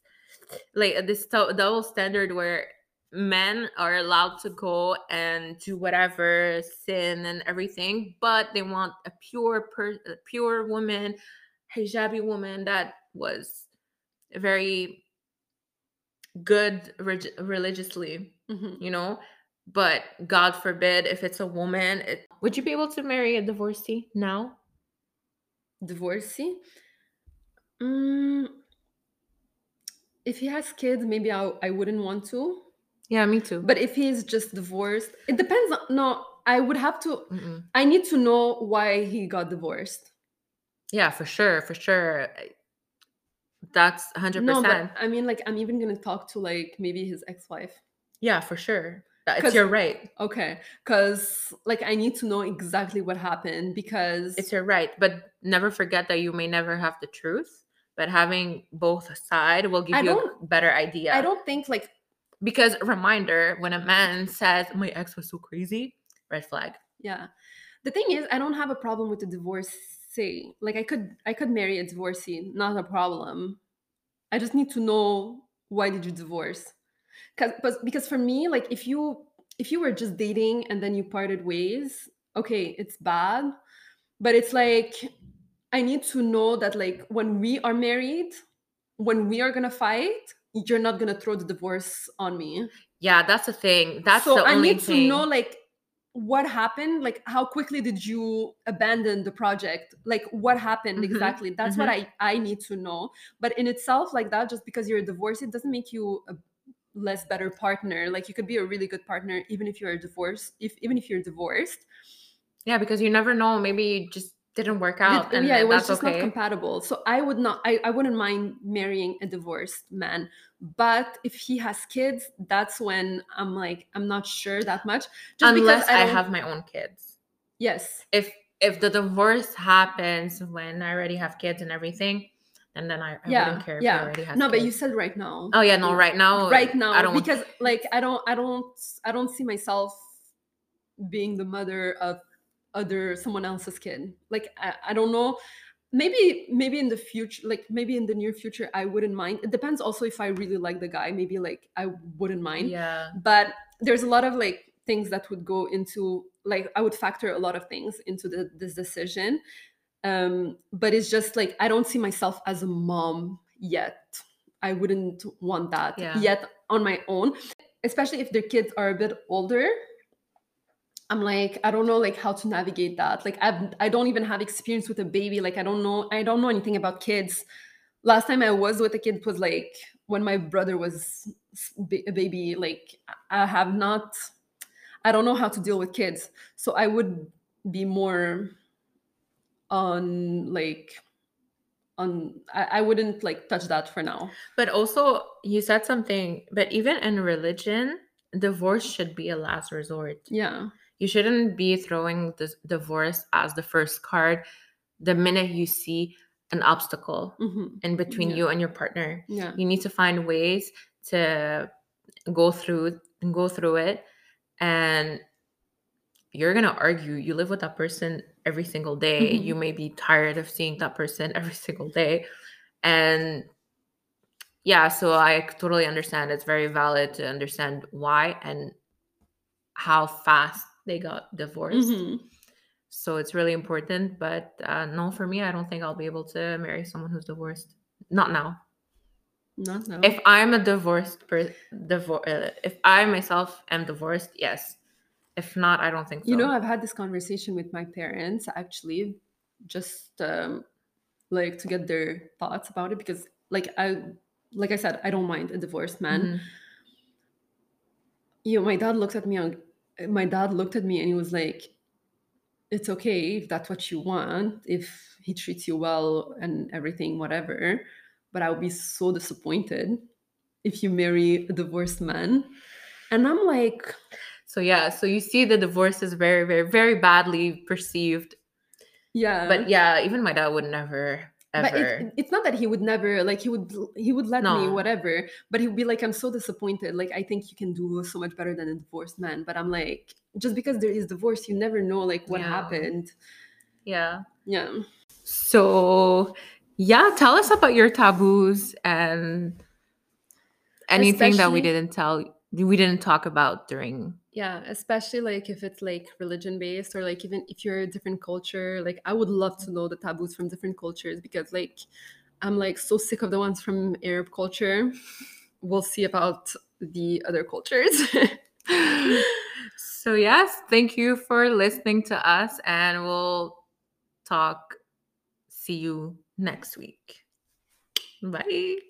A: like this double standard where men are allowed to go and do whatever sin and everything but they want a pure per a pure woman hijabi woman that was very good reg- religiously mm-hmm. you know? But god forbid if it's a woman it, would you be able to marry a divorcee now?
B: Divorcee? Mm, if he has kids maybe I, I wouldn't want to
A: yeah, me too.
B: But if he's just divorced, it depends. On, no, I would have to. Mm-mm. I need to know why he got divorced.
A: Yeah, for sure, for sure. That's hundred no, percent.
B: I mean, like, I'm even gonna talk to like maybe his ex-wife.
A: Yeah, for sure. It's your right.
B: Okay, because like I need to know exactly what happened because
A: it's your right. But never forget that you may never have the truth. But having both side will give I you a better idea.
B: I don't think like
A: because reminder when a man says my ex was so crazy red flag.
B: Yeah. The thing is i don't have a problem with the divorcee like i could i could marry a divorcee not a problem. I just need to know why did you divorce? Because because for me like if you if you were just dating and then you parted ways okay it's bad but it's like i need to know that like when we are married when we are gonna fight you're not gonna throw the divorce on me.
A: Yeah that's the thing. That's
B: so i need
A: thing.
B: to know like what happened? Like how quickly did you abandon the project? Like what happened
A: Mhm,
B: exactly? That's what i i need to know. But in itself like that just because you're a divorcee it doesn't make you a less better partner. Like you could be a really good partner even if you're divorced if even if you're divorced.
A: Yeah because you never know. Maybe it just didn't work out
B: Did-
A: and
B: yeah it was just
A: okay.
B: not compatible. So i would not I, I wouldn't mind marrying a divorced man but if he has kids that's when i'm like i'm not sure that much just
A: unless
B: because
A: I,
B: don't-
A: have my own kids.
B: Yes.
A: If if the divorce happens when i already have kids and everything and then i, I
B: yeah
A: wouldn't care if
B: yeah.
A: i already have
B: no but you said right now.
A: Oh yeah no right now
B: right now
A: i don't
B: because like i don't i don't i don't see myself being the mother of other someone else's kid. Like I, I don't know. Maybe maybe in the future like maybe in the near future i wouldn't mind. It depends also if i really like the guy. Maybe like i wouldn't mind.
A: Yeah.
B: But there's a lot of like things that would go into like i would factor a lot of things into the, this decision. Um but it's just like i don't see myself as a mom yet. I wouldn't want that
A: Yeah.
B: yet on my own especially if their kids are a bit older i'm like i don't know like how to navigate that. Like i i don't even have experience with a baby. Like i don't know i don't know anything about kids. Last time i was with a kid was like when my brother was a baby. Like i have not i don't know how to deal with kids. So i would be more on like on I, I wouldn't like touch that for now.
A: But also you said something but even in religion divorce should be a last resort.
B: Yeah
A: you shouldn't be throwing this divorce as the first card the minute you see an obstacle
B: hmm
A: in between
B: Yeah.
A: you and your partner.
B: Yeah.
A: You need to find ways to go through and go through it and you're gonna argue. You live with that person every single day.
B: Mhm.
A: you may be tired of seeing that person every single day. And yeah so i totally understand. It's very valid to understand why and how fast they got divorced
B: Mhm.
A: so it's really important but uh, no for me i don't think i'll be able to marry someone who's divorced not now
B: not now
A: if i'm a divorced per- divor- uh, if i myself am divorced yes if not i don't think so
B: You know, I've had this conversation with my parents actually, just um, like to get their thoughts about it because, like, I, like I said, I don't mind a divorced man.
A: Mhm.
B: You know, my dad looks at me. My dad looked at me and he was like, "It's okay if that's what you want. If he treats you well and everything, whatever." But I would be so disappointed if you marry a divorced man. And I'm like,
A: so yeah so you see the divorce is very very very badly perceived
B: yeah.
A: but yeah even my dad would never ever
B: but it, it's not that he would never like he would he would let me whatever but he would be like i'm so disappointed. Like i think you can do so much better than a divorced man. But i'm like just because there is divorce you never know like what
A: Yeah.
B: happened.
A: Yeah.
B: Yeah.
A: So, yeah, tell us about your taboos and anything that we didn't tell, we didn't talk about during.
B: yeah especially like if it's like religion based or like even if you're a different culture like i would love to know the taboos from different cultures because like i'm like so sick of the ones from arab culture we'll see about the other cultures
A: So, yes, thank you for listening to us, and we'll talk. See you next week. Bye.